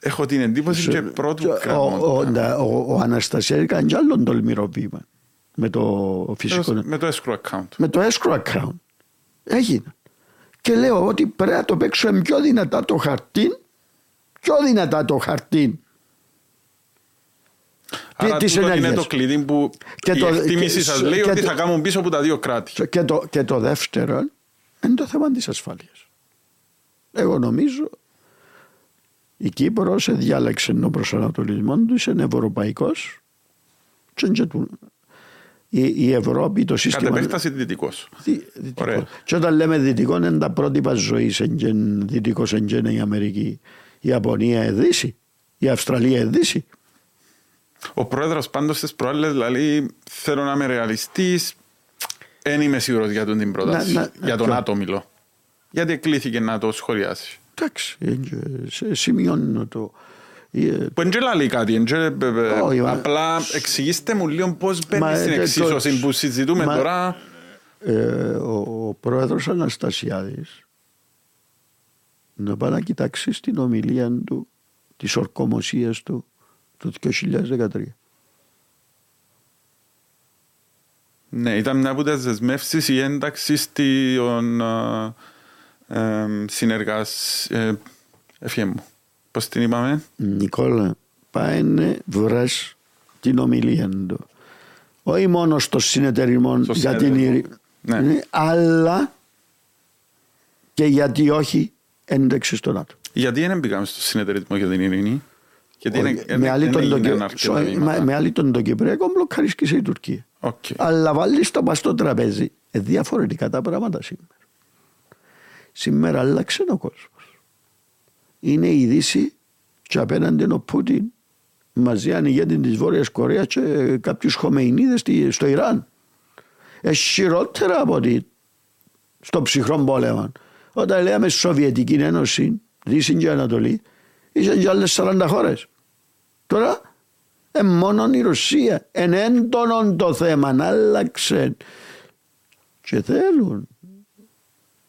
Έχω την εντύπωση και πρώτου Και ο, ο, κράτου. ντα- ο, ο Αναστασιάδης έκανε κι άλλον τολμηρό βήμα με το φυσικό Με το escrow account. με το escrow account. Έγινε. Και λέω ότι πρέπει να το παίξουμε πιο δυνατά το χαρτί, πιο δυνατά το χαρτί. Άρα της τούτο είναι ενέργειας. το κλειδί που Και η το- εκτίμηση και- σας λέει και ότι το- θα κάνουν πίσω από τα δύο κράτη. Και το, και το δεύτερο είναι το θέμα της ασφάλειας. Εγώ νομίζω η Κύπρος διάλεξε τον προσανατολισμός του, είναι ευρωπαϊκός και, και του- η, η Ευρώπη το Κατ' σύστημα... επέκταση δυτικός. Δι- δυτικός. Ωραία. Και όταν λέμε δυτικό είναι τα πρότυπα ζωής. Δυτικός είναι η Αμερική, η Ιαπωνία, η Δύση, η Αυστραλία, η Δύση. Ο πρόεδρος πάντως στις προάλλες λέει θέλω να είμαι ρεαλιστής. Δεν είμαι σίγουρος για τον την πρόταση. Να- να- για τον ποιο; άτομο μιλώ. Γιατί κλήθηκε να το σχολιάσει. Εντάξει, ε, σε- σημειώνω το. Ε, Που δεν λέει κάτι, εν και, ε, ε, Όχι, μα- απλά εξηγήστε μου λίγο πώς Μα, μπαίνει στην ε, το- εξίσωση που συζητούμε μα- τώρα. ε, ο, ο πρόεδρος Αναστασιάδης να πάει να κοιτάξει στην ομιλία του της ορκομοσίας του το 2013. Ναι, ήταν μια από τις δεσμεύσεις η ένταξη στην ε, ε, συνεργασία. Ε, ευχέ μου. Πώς την είπαμε; Νικόλα, πάει να βρες την ομιλία του. Όχι μόνο στο συνεταιρισμό Στο για την συνεταιρισμό. ειρήνη, Ναι. ναι, αλλά και γιατί όχι ένταξη στο ΝΑΤΟ. Γιατί δεν μπήκαμε στο συνεταιρισμό για την ειρήνη; Γιατί Όχι, είναι- με είναι- άλλη δεν τον το έγιναν Κυ- αρκετά sorry, βήματα. με- με άλλη τον το Κυπριακό μπλοκαρίσκεσαι η Τουρκία. Οκ. Αλλά βάλεις το πα στο τραπέζι. Ε, διαφορετικά τα πράγματα σήμερα. Σήμερα άλλαξε ο κόσμος. Είναι η Δύση και απέναντι είναι ο Πούτιν μαζί με τον ηγέτη της Βόρειας Κορέας και κάποιους Χομεϊνίδες στο Ιράν. Ισχυρότερα από ότι στο ψυχρό πόλεμο. Όταν λέμε Σοβιετική Ένωση, Δύση και Ανατολή, ήσαν και άλλες 40 χώρες. Τώρα ε, μόνο η Ρωσία. Εν έντονο το θέμα να άλλαξε. Και θέλουν.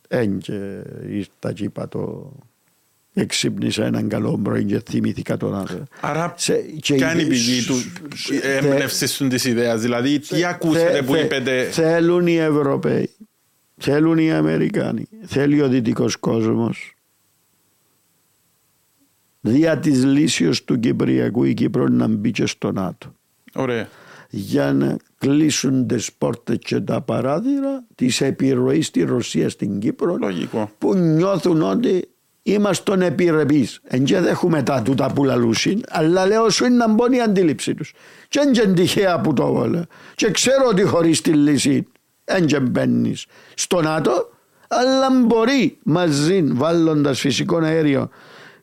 Εν και ήρθα και είπα το εξύπνησα έναν καλό πρωί και θυμήθηκα τον άνθρωπο. Άρα, Σε- και ποια είναι η η- πηγή του θε- έμπνευση του της ιδέας; Δηλαδή, τι ακούσατε Θε- που θε- είπετε; Θέλουν οι Ευρωπαίοι. Θέλουν οι Αμερικάνοι. Θέλει ο δυτικός κόσμος. Δια της λύσεως του Κυπριακού η Κύπρο να μπει και στο ΝΑΤΟ. Ωραία. για να κλείσουν τις πόρτες και τα παράθυρα της επιρροής στη Ρωσίας στην Κύπρο Λογικό. που νιώθουν ότι είμαστε επιρρεπείς. Εν και δέχουμε τα τούτα που λαλούσιν, αλλά λέω σου είναι να μπω η αντίληψη τους. Και εν και τυχαία που το βόλε. Και ξέρω ότι χωρίς τη λύση εν και μπαίνεις στο ΝΑΤΟ, αλλά μπορεί μαζί βάλλοντας φυσικό αέριο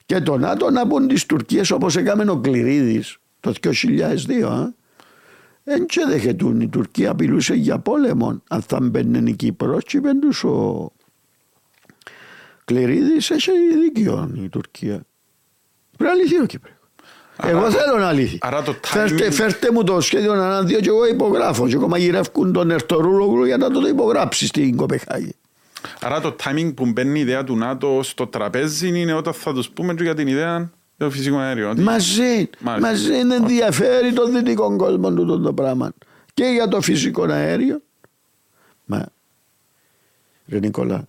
και το ΝΑΤΟ να μπουν τις Τουρκίες όπως έκαμε ο Κληρίδης το 2002. Α. Εν και δεχετούν η Τουρκία απειλούσε για πόλεμο αν θα μπαίνουν η Κύπρος και είπεν τους ο Κληρίδης έχει δίκιο η Τουρκία. Πρέπει να λυθεί ο Κύπρος. Άρα- Εγώ θέλω να λύθει. άρα το Φέρτε, timing- φέρτε μου το σχέδιο να αναδύο και εγώ υπογράφω. Και ακόμα γυρεύκουν τον Ερτορούλογλου για να το υπογράψει στην Κοπεχάγη. Άρα το timing που μπαίνει η ιδέα του ΝΑΤΟ στο τραπέζι είναι όταν θα τους πούμε και για την ιδέα για το φυσικό αέριο. Ότι- Μαζί, Μάλιστα. μαζί είναι ενδιαφέρει τον δυτικό κόσμο τούτο το πράγμα. Και για το φυσικό αέριο. Μα, ρε Νικόλα,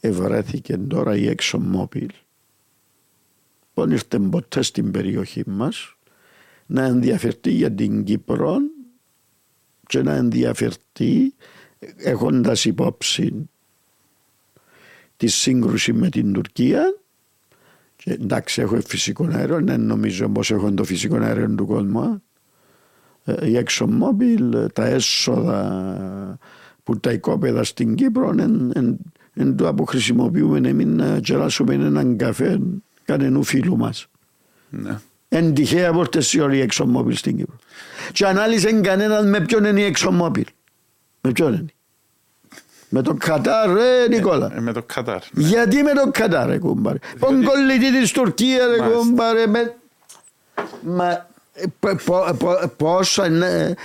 ευρέθηκε τώρα η ExxonMobil. Που δεν ήρθε ποτέ στην περιοχή μας να ενδιαφερθεί για την Κύπρο και να ενδιαφερθεί έχοντας υπόψη τη σύγκρουση με την Τουρκία. Και εντάξει έχω φυσικό αέριο, δεν νομίζω πως έχω το φυσικό αέριο του κόσμου. Ε, η ExxonMobil, τα έσοδα που τα οικόπεδα στην Κύπρο είναι το που χρησιμοποιούμε εμείς να κεράσουμε έναν καφέ κανενού φίλου μας. Ναι. Εν τυχαία πόρτες η ώρα η ExxonMobil στην Κύπρο. Και ανάλυσε κανέναν με ποιον είναι η ExxonMobil. Με ποιον είναι. Με το Κατάρ, ρε Νικόλα. Ε, με το Κατάρ. Ναι. Γιατί με το Κατάρ, ρε κουμπάρε. Πον κολλητή της Τουρκίας, ρε κουμπάρε. Με... Μα πόσα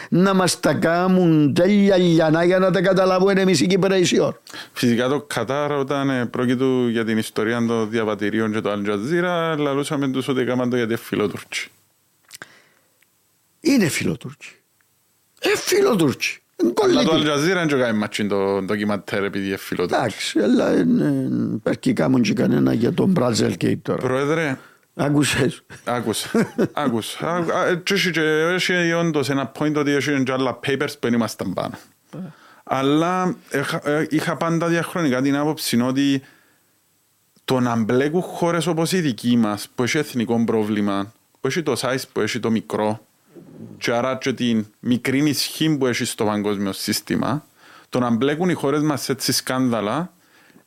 να μας τα κάνουν τέλεια λιανά για να τα καταλάβουμε εμείς οι Κυπρέισιοι. Φυσικά το Κατάρ όταν πρόκειται για την ιστορία των διαβατηρίων και το Αλτζαζίρα λαλούσαμε τους ότι έκαναν το γιατί φιλοτούρκοι. Είναι φιλοτούρκοι. Ε, φιλοτούρκοι. Αλλά το Al Jazeera δεν κάνει much το ντοκιμαντέρ επειδή είναι φιλοτούρκοι. Εντάξει, αλλά πρέπει κάνουν και κανένα για τον Brazil και τώρα. Πρόεδρε, Άκουσες. Άκουσα. Άκουσα. Έχει όντως ένα point ότι έχει και άλλα papers που δεν ήμασταν πάνω. Αλλά είχα πάντα διαχρονικά την άποψη ότι το να μπλέκουν χώρες όπως η δική μας που έχει εθνικό πρόβλημα, που έχει το size που έχει το μικρό και άρα και την μικρή ισχύ που έχει στο παγκόσμιο σύστημα, το να μπλέκουν οι χώρες μας σε έτσι σκάνδαλα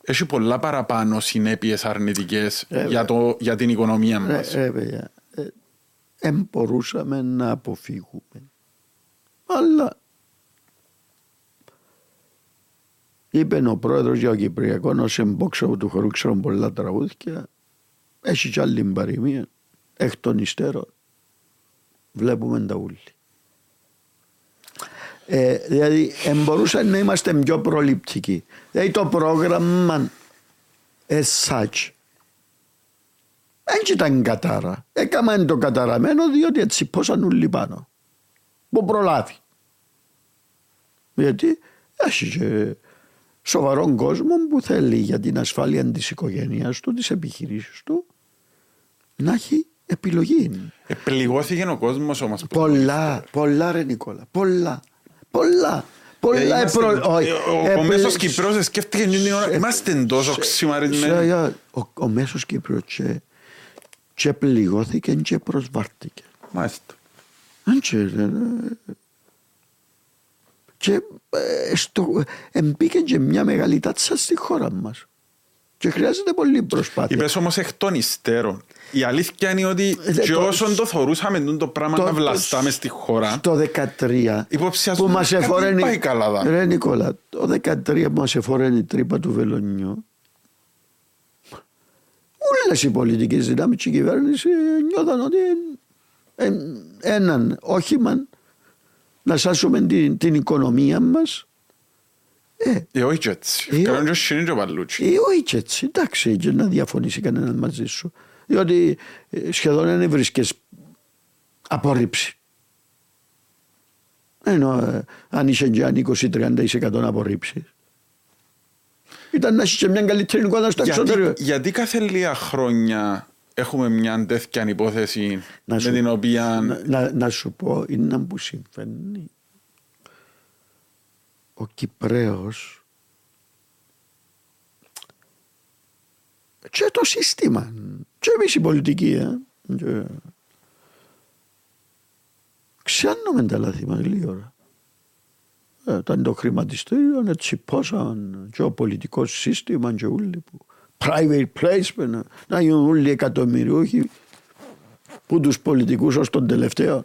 έχει πολλά παραπάνω συνέπειες αρνητικές ε, για, το, για την οικονομία μας. Ε, βέβαια. Ε, μπορούσαμε να αποφύγουμε. Αλλά είπε ο πρόεδρος για ο Κυπριακός ως εμπόξο του χωρού ξέρουν πολλά τραγούδια έχει κι άλλη παροιμία εκ των υστέρων βλέπουμε τα ούλη. Ε, δηλαδή μπορούσαν να είμαστε πιο προληπτικοί. Δηλαδή το πρόγραμμα as such δεν ήταν κατάρα. Έκαμε το καταραμένο διότι έτσι πόσαν ούλοι πάνω. Που προλάβει. Γιατί έχει και σοβαρό κόσμο που θέλει για την ασφάλεια της οικογένειας του, της επιχειρήσης του, να έχει επιλογή. Επληγώθηκε ο κόσμος όμω. Πολλά, πολλά ρε Νικόλα, πολλά. Πολλά. Πολλά ε, Ο μέσος Κυπρός σκέφτηκε την ώρα, είμαστε τόσο ξημαρισμένοι. Ο μέσος Κυπρός και πληγώθηκε και προσβάρτηκε. Μάλιστα. Και μπήκε και μια μεγάλη τάτσα στη χώρα μας. Και χρειάζεται πολύ προσπάθεια. Είπες όμως εκ των υστέρων. Η αλήθεια είναι ότι ε, και όσον το θεωρούσαμε το πράγμα να βλαστάμε στη χώρα το 13 που μας εφορένει πάει καλά Ρε Νικόλα, το 13 που μας εφορένει η τρύπα του Βελονιού όλες οι πολιτικές δυνάμεις και η κυβέρνηση νιώθαν ότι έναν όχημα να σάσουμε την, την οικονομία μας ε, ε, όχι έτσι. Κάνουν και σύνη και παλούτσι. Ε, όχι έτσι. Εντάξει, και να διαφωνήσει κανέναν μαζί σου. Διότι ε, σχεδόν δεν βρίσκεις απορρίψη. Ενώ ε, αν είσαι και αν 20-30% απορρίψει. Ήταν να είσαι και μια καλύτερη εικόνα στο εξωτερικό. Γιατί κάθε λίγα χρόνια έχουμε μια τέτοια υπόθεση με την οποία. Να, να, να, σου πω, είναι που συμβαίνει ο Κυπρέος και το σύστημα και εμείς η πολιτική ε, και... Ξιάνουμε τα λάθη μας λίγη ώρα. Ε, ήταν το χρηματιστήριο, έτσι πόσαν και ο πολιτικός σύστημα και όλοι που private placement, να γίνουν όλοι εκατομμυριούχοι που τους πολιτικούς ως τον τελευταίο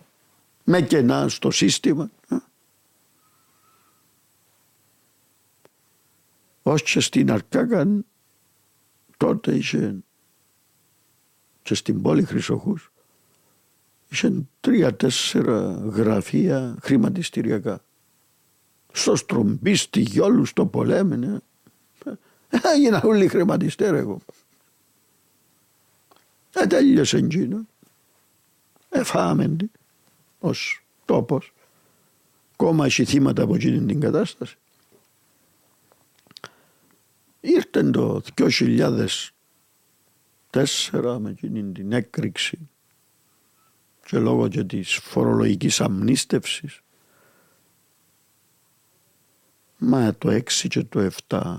με κενά στο σύστημα. Ε. ως και στην Αρκάκαν τότε είχε και στην πόλη Χρυσοχούς είχε τρία-τέσσερα γραφεία χρηματιστηριακά. Στο στρομπί, στη Γιόλου, στο πολέμι. Έγινα όλοι χρηματιστές εγώ. Ε, τέλειωσε εκείνο. Εφάμε ως τόπος. Κόμμα έχει θύματα από εκείνη την κατάσταση. Ήρθε το 2004 με εκείνη την έκρηξη και λόγω και της φορολογικής αμνίστευσης. Μα το 6 και το 7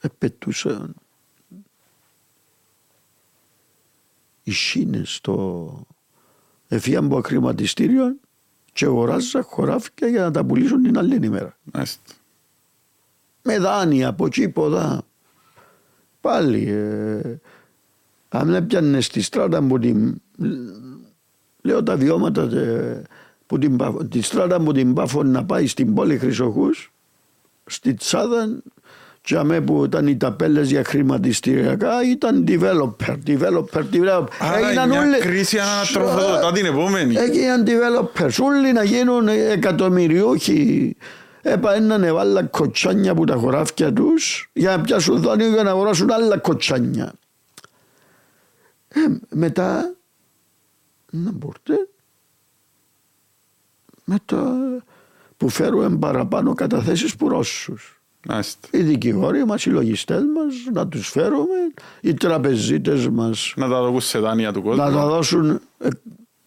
επετούσαν οι σύνες στο εφίαν από ακριματιστήριο και αγοράζα χωράφια για να τα πουλήσουν την άλλη ημέρα. Μάλιστα. Με δάνεια από εκεί ποδά. Πάλι. Ε, αν έπιανες στη στράτα που την... Λέω τα βιώματα ε, που την, Πα- τη στράτα που την Πάφο να πάει στην πόλη Χρυσοχούς στη Τσάδα και αμέ που ήταν οι ταπέλες για χρηματιστηριακά ήταν developer, developer, developer. Άρα Έγιναν μια όλοι- κρίση ανατροφοδοτά την επόμενη. Έγιναν developers, όλοι να γίνουν εκατομμυριούχοι. Έπαιρναν έβαλα κοτσάνια από τα χωράφια τους για να πιάσουν δάνειο για να αγοράσουν άλλα κοτσάνια. Ε, μετά, να μπορείτε, μετά που φέρουμε παραπάνω καταθέσεις που Ρώσους. Μάλιστα. Οι δικηγόροι μας, οι λογιστές μας, να τους φέρουμε, οι τραπεζίτες μας Να τα δοκούν σε δάνεια του κόσμου. να τα δώσουν ε,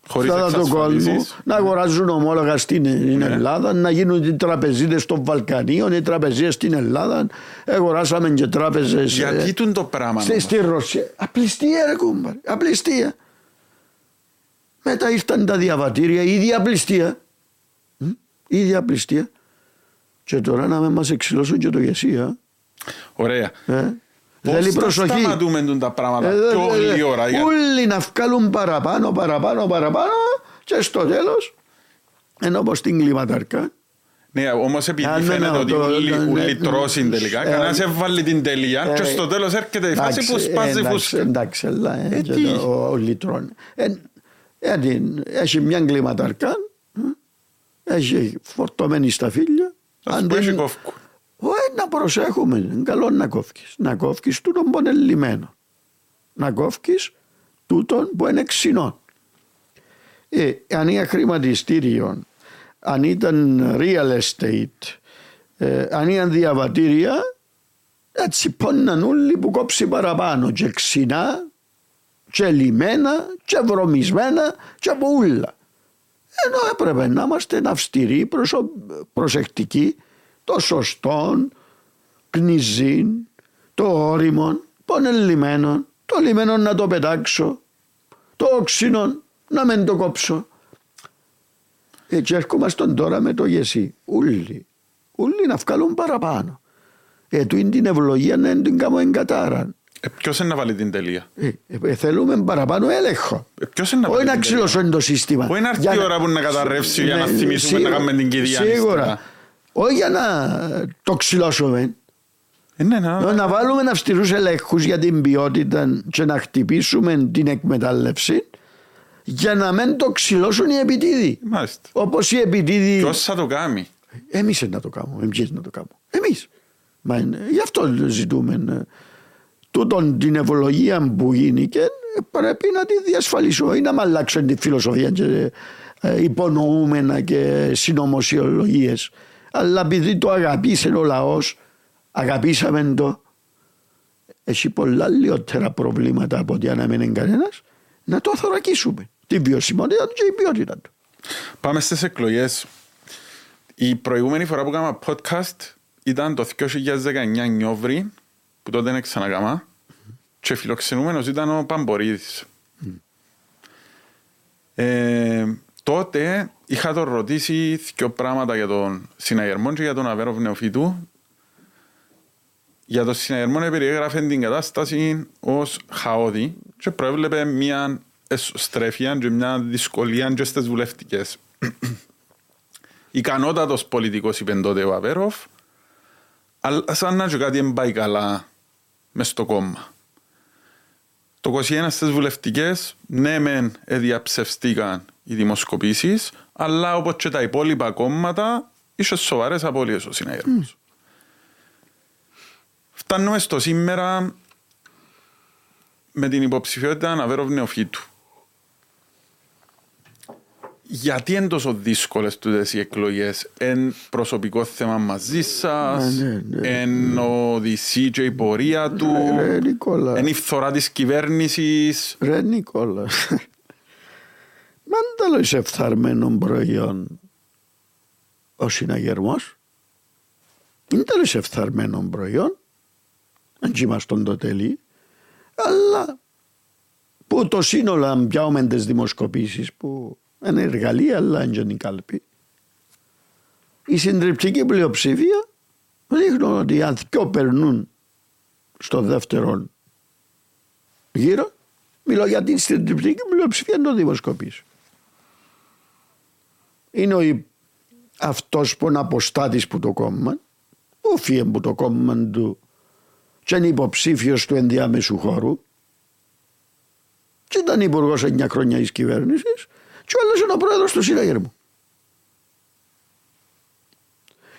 Χωρίς κατά τον κόσμο, εξασφαλίσεις. να αγοράζουν ομόλογα στην στην Ναι. Ελλάδα, να γίνουν οι τραπεζίτες των Βαλκανίων, οι τραπεζίες στην Ελλάδα. Αγοράσαμε και τράπεζες ε, Γιατί τούν το πράγμα. στη, όμως; στη Ρωσία. Απληστία ρε κούμπαρ, απληστία. Μετά ήρθαν τα διαβατήρια, η ίδια απληστία. Μ, Η ίδια απληστία. Και τώρα να μην μας εξηλώσουν και το γεσία. Ωραία. Ε. Πώς Θέλει θα προσοχή. σταματούμε τούν τα πράγματα Ε, πιο δε- δε- γλυόρα. για- Όλοι να βγάλουν παραπάνω, παραπάνω, παραπάνω και στο τέλος ενώ όπως στην κλιματαρκά Ναι, όμως επειδή Α, ναι, φαίνεται ναι, ότι το- ούλοι ναι, ούλοι ναι, τρώσουν ναι. τελικά, Ε, κανένας έβαλε την τελεία και ε, στο τέλος έρχεται η φάση που σπάζει εντάξει, φούσκα. εντάξει, αλλά ε, Ε, και τι; το- ο, ο λιτρών. Ε, ε, την- έχει μια κλιματαρκά, ε, έχει φορτωμένη στα φίλια. Ας αν πω έχει την- κόφκου. Ε, να προσέχουμε, είναι καλό να κόφκεις. Να κόφκεις τούτον που είναι λιμένο. Να κόφκεις τούτον που είναι ξινό. Ε, αν είναι χρηματιστήριο, αν ήταν real estate, ε, αν ήταν διαβατήρια, έτσι πόναν όλοι που κόψει παραπάνω και ξινά και λιμένα και βρωμισμένα και από ούλα. Ενώ έπρεπε να είμαστε αυστηροί, προσω... προσεκτικοί, το σωστόν, κνηζίν, το όριμον, πονελιμένον, το λιμένο να το πετάξω, το όξινον να μην το κόψω. Έτσι έρχομαστε τώρα με το γεσί. Ούλοι, ούλοι να βγάλουν παραπάνω. Ε, του είναι την ευλογία να την κάνουμε εγκατάρα. Ε, Ποιος είναι να βάλει την τελεία; Ε, ε, θέλουμε παραπάνω έλεγχο. Ε, Ποιος είναι να Όχι βάλει να την τελεία; ξυλώσουν το σύστημα. Όχι να έρθει Για η ώρα που να καταρρεύσει για να Ναι, θυμίσουμε να σίγουρα- κάνουμε την κηδεία Σίγουρα. Αριστερά. Όχι για να το ξυλώσουμε. Ε, ναι, να- Να βάλουμε αυστηρούς ελέγχους για την ποιότητα και να χτυπήσουμε την εκμετάλλευση για να μην το ξυλώσουν οι επιτίδοι. Μάλιστα. Όπως οι επιτίδοι. Ποιος θα το κάνει; Εμείς να το κάνουμε. Εμείς να το κάνουμε. Εμείς. Μα είναι- γι' αυτό ζητούμε. ε, Τούτον την ευλογία που γίνηκε ε, πρέπει να τη διασφαλίσουμε ή να μ' αλλάξουν τη φιλοσοφία και ε, υπονοούμενα και συνωμοσιολογίες. Αλλά επειδή το αγαπήσε ο λαό, αγαπήσαμε το, έχει πολλά λιότερα προβλήματα από ότι αν έμενε κανένα, να το θωρακίσουμε. Τη βιωσιμότητα του και η ποιότητα του. Πάμε στις εκλογές. Η προηγούμενη φορά που κάναμε podcast ήταν το 2019 Νιόβρη, που τότε δεν ξανακάμα, και φιλοξενούμενος ήταν ο Παμπορίδης. Ε, τότε είχα τον ρωτήσει δύο πράγματα για τον συναγερμό και για τον Αβέροβ Νεοφύτου. Για τον συναγερμό περιέγραφε την κατάσταση ως χαόδη και προέβλεπε μια εσωστρέφεια και μια δυσκολία και στις βουλευτικές. Ικανότατος πολιτικός είπε τότε ο Αβέροφ, αλλά σαν να και κάτι δεν πάει καλά μες στο κόμμα. Το 21 στις βουλευτικές, ναι μεν εδιαψευστήκαν οι δημοσκοπήσεις, αλλά όπως και τα υπόλοιπα κόμματα, είχε σοβαρές απώλειες ο συναγερμός. Φτάνουμε στο σήμερα με την υποψηφιότητα Αναβέροβ Νεοφύτου. Γιατί είναι τόσο δύσκολες τούτες οι εκλογές, εν προσωπικό θέμα μαζί σας, Ναι, ναι, ναι. εν οδυσσή και η πορεία του, Ρε, ρε, Νικόλα. εν η φθορά της κυβέρνησης. Ρε Νικόλα, Μα δεν τέλος εφθαρμένο προϊόν ο συναγερμός. Είναι τέλος εφθαρμένο προϊόν. Δεν είμαστε το τέλει. Αλλά που το σύνολο αν πιάουμε τις δημοσκοπήσεις που είναι εργαλεία αλλά είναι η κάλπη. Η συντριπτική πλειοψηφία δείχνουν ότι αν δυο περνούν στο δεύτερο γύρο, μιλώ για την συντριπτική πλειοψηφία των δημοσκοπήσεων. Είναι ο, αυτός που είναι αποστάτης που το κόμμα, όφιε που το κόμμα του και είναι υποψήφιος του ενδιάμεσου χώρου και ήταν υπουργός 9 χρόνια της κυβέρνησης και ο άλλος είναι ο πρόεδρος του συναγερμού.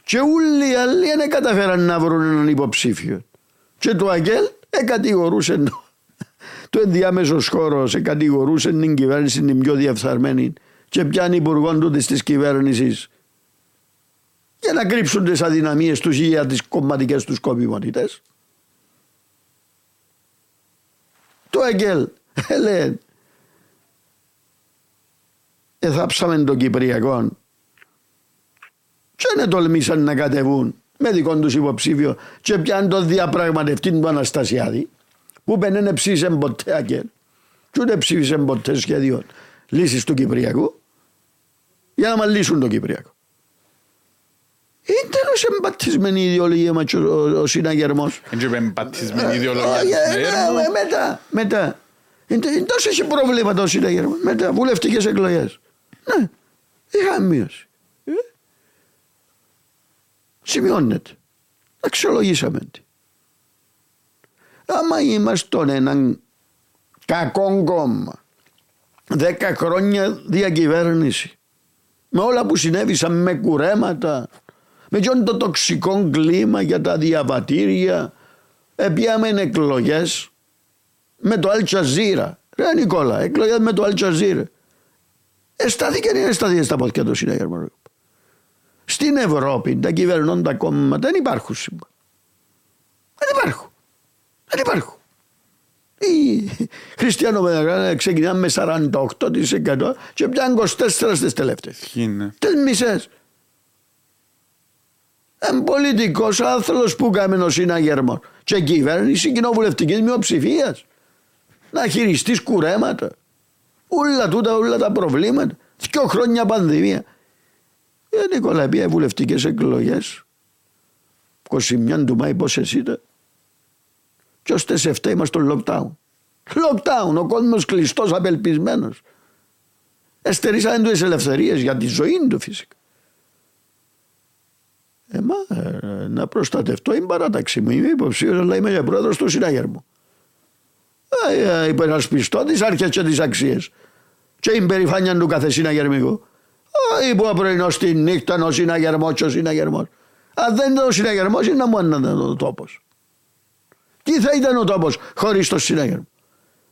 Και όλοι οι άλλοι δεν καταφέραν να βρουν έναν υποψήφιο. Και το Αγγέλ εκατηγορούσε το ενδιάμεσος χώρος, εκατηγορούσε την κυβέρνηση την πιο διεφθαρμένη και πιάνει υπουργό του της κυβέρνησης για να κρύψουν τις αδυναμίες τους ή για τις κομματικές τους σκοπιμότητε. Το Αγγέλ λέει εθάψαμε τον Κυπριακό και δεν τολμήσαν να κατεβούν με δικό τους υποψήφιο και πιάνουν τον διαπραγματευτή του Αναστασιάδη που δεν είναι ψήφισε ποτέ Αγγέλ και ούτε ψήφισε ποτέ σχέδιο λύσης του Κυπριακού για να μα λύσουν τον Κυπριακό. Είναι τέλος εμπατισμένη η ιδεολογία μας ο συναγερμός. Είναι εμπατισμένη η ιδεολογία ε, Μετά, μετά. Είναι τόσο έχει προβλήματα ο συναγερμός. Μετά βουλευτικές εκλογές. Ναι, είχαμε μείωση. Ε; Σημειώνεται. Αξιολογήσαμε τη. Άμα είμαστε έναν κακό κόμμα, δέκα χρόνια διακυβέρνηση, με όλα που συνέβησαν με κουρέματα, με ποιον το τοξικό κλίμα για τα διαβατήρια, επιάμε εκλογές με το Αλτσαζίρα. Ρε Νικόλα, εκλογές με το Αλτσαζίρα. Εστάθηκε ή είναι στάθηκε στα πόδια του συνέγερμου. Στην Ευρώπη τα κυβερνώντα κόμματα δεν υπάρχουν σήμερα. Δεν υπάρχουν. Δεν υπάρχουν. Οι χριστιανομετακράτες ξεκινάνε με 48% και πιάνουν 24 στις τελευταίες. Τι μισές. Εν πολιτικός άθλος που κάμενο συναγερμός. Και κυβέρνηση κοινοβουλευτικής μειοψηφίας. Να χειριστείς κουρέματα. Όλα τούτα, όλα τα προβλήματα. Δυο χρόνια πανδημία. Ε, Νικόλα, πια βουλευτικές εκλογές. 21 του Μάη, πώς εσύ ήταν. Και ως 7 είμαστε στο lockdown. Lockdown, ο κόσμος κλειστός, απελπισμένος. Εστερήσαν τι ελευθερίες για τη ζωή του φυσικά. Ε, μα, ε, να προστατευτώ είναι παράταξη μου. Είμαι υποψήφιος, αλλά είμαι για πρόεδρος του συνάγερμου. Ε, ε, υπερασπιστώ τι αρχέ και τις αξίες. Και η περηφάνεια του κάθε συναγερμικού. Όχι που πρωινός στη νύχτα ο συναγερμό και ο συναγερμό. Αν δεν ήταν ο συναγερμό, είναι μόνο να ήταν ο τόπος. Τι θα ήταν ο τόπος χωρίς το συναγερμό;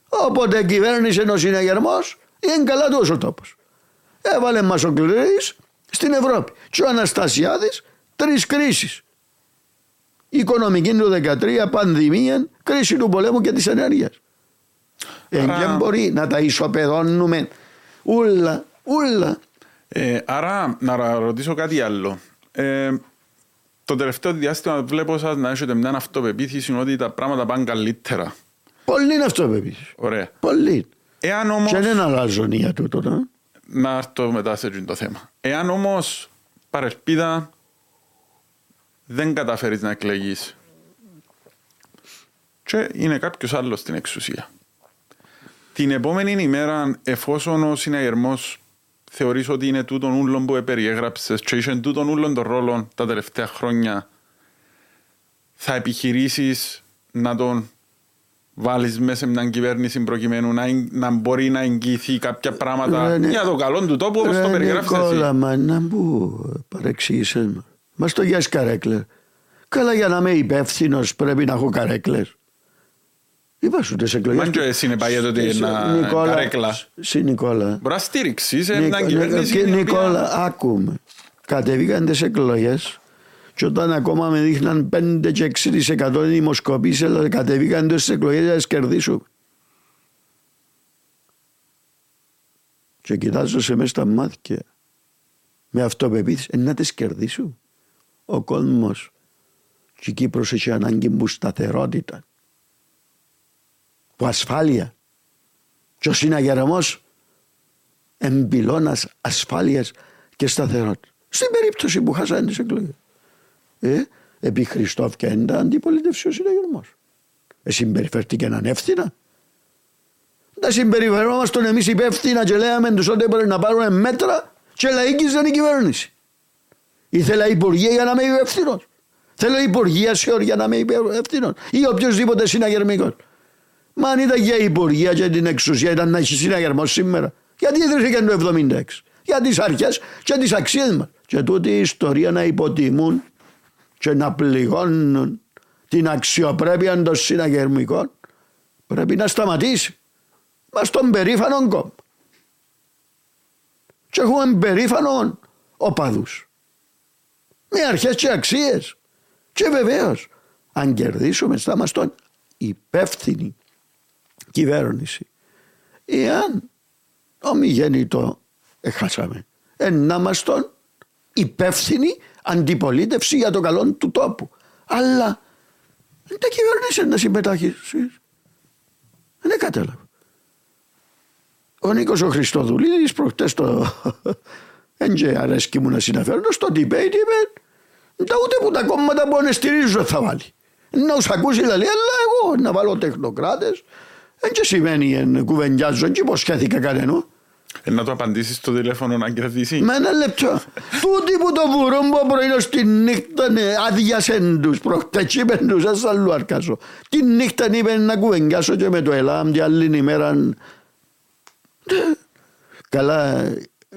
Όποτε κυβέρνησε ο συναγερμός, είναι καλά τους ο τόπος. Έβαλε μα ο στην Ευρώπη. Και ο Αναστασιάδης Τρεις κρίσεις. Οικονομική του 2013, πανδημία, κρίση του πολέμου και της ενέργειας. Άρα... Δεν μπορεί να τα ισοπεδώνουμε ούλα, ούλα. Ε, άρα να ρωτήσω κάτι άλλο. Ε, το τελευταίο διάστημα βλέπω σας να έχετε μια αυτοπεποίθηση ότι τα πράγματα πάνε καλύτερα. Πολύ είναι αυτοπεποίθηση. Ωραία. Πολύ. Εάν όμως... Και δεν αλλάζουν για τούτο. Ναι. Να έρθω μετά σε το θέμα. Εάν όμως παρελπίδα δεν καταφέρεις να εκλεγείς και είναι κάποιος άλλος στην εξουσία. Την επόμενη ημέρα, εφόσον ο συναγερμός θεωρείς ότι είναι τούτον ούλον που περιέγραψε και είσαι τούτον ούλον τον ρόλο τα τελευταία χρόνια, θα επιχειρήσεις να τον βάλεις μέσα σε μια κυβέρνηση προκειμένου να, να μπορεί να εγγυηθεί κάποια πράγματα ρε, για το καλό του τόπου όπως το περιγράφεις εσύ. Όλα, μα να μου παρεξήγησε. Μα το γιας καρέκλε. Καλά για να είμαι υπεύθυνος πρέπει να έχω καρέκλε. Είπα σου τις εκλογές. Μας και εσύ είναι πάει τότε ένα καρέκλα. Συ Νικόλα. Μπορεί να στήριξει σε μια κυβέρνηση. Νικόλα, άκουμε. Κατεβήκαν τις εκλογές και όταν ακόμα με δείχναν 5 και 6% δημοσκοπήσει, αλλά κατεβήκαν τις εκλογές για να κερδίσουν. και κοιτάζω σε μέσα στα μάτια με αυτοπεποίθηση ε, να τις κερδίσω. Ο κόσμος και η Κύπρος έχει ανάγκη που σταθερότητα, που ασφάλεια. Και ο συναγερμός εμπιλώνας ασφάλειας και σταθερότητας. Στην περίπτωση που χάσανε τις εκλογές. Ε, επί Χριστόφ και έντα αντιπολίτευσε ο συναγερμός. Ε, συμπεριφέρθηκε ανεύθυνα. Τα συμπεριφερόμασταν εμείς υπεύθυνα και λέμε τους ότι έπρεπε να πάρουμε μέτρα και λαϊκίζαν η κυβέρνηση. Ήθελα υπουργεία για να είμαι υπεύθυνος. Θέλω υπουργεία σε για να είμαι υπεύθυνος. Ή οποιοδήποτε συναγερμικός. Μα αν ήταν για υπουργεία και την εξουσία ήταν να έχει συναγερμό σήμερα. Γιατί ιδρύθηκε το 76. Για τις αρχές και τις αξίες μας. Και τούτη η ιστορία να υποτιμούν και να πληγώνουν την αξιοπρέπεια των συναγερμικών πρέπει να σταματήσει. Μας στον περήφανο κόμμα. Και έχουμε περήφανο οπαδούς. Με αρχές και αξίες. Και βεβαίως, αν κερδίσουμε, θα είμαστε υπεύθυνη κυβέρνηση. Εάν ομιγέννητο έχασαμε, εν να είμαστε υπεύθυνη αντιπολίτευση για το καλό του τόπου. Αλλά δεν τα κυβέρνησες να συμμετάχει. Δεν κατάλαβα. Ο Νίκος ο Χριστοδουλίδης προχτές το... Δεν αρέσκει μου να συναφέρω στο debate είπε τα ούτε που τα κόμματα που ανεστηρίζω θα βάλει. Να σου ακούσει δηλαδή, αλλά εγώ να βάλω τεχνοκράτες δεν και σημαίνει εν κουβεντιάζω και υποσχέθηκα κανένα. Ε, να το απαντήσεις στο τηλέφωνο να κερδίσει. Με ένα λεπτό. Τούτοι που το βουρούν που πρωί στη νύχτα ναι, άδειασεν τους, προχτές είπεν τους, ας αλλού αρκάσω. Τη νύχτα είπε να κουβεντιάσω και με το ΕΛΑΜ την άλλη ημέρα. Καλά,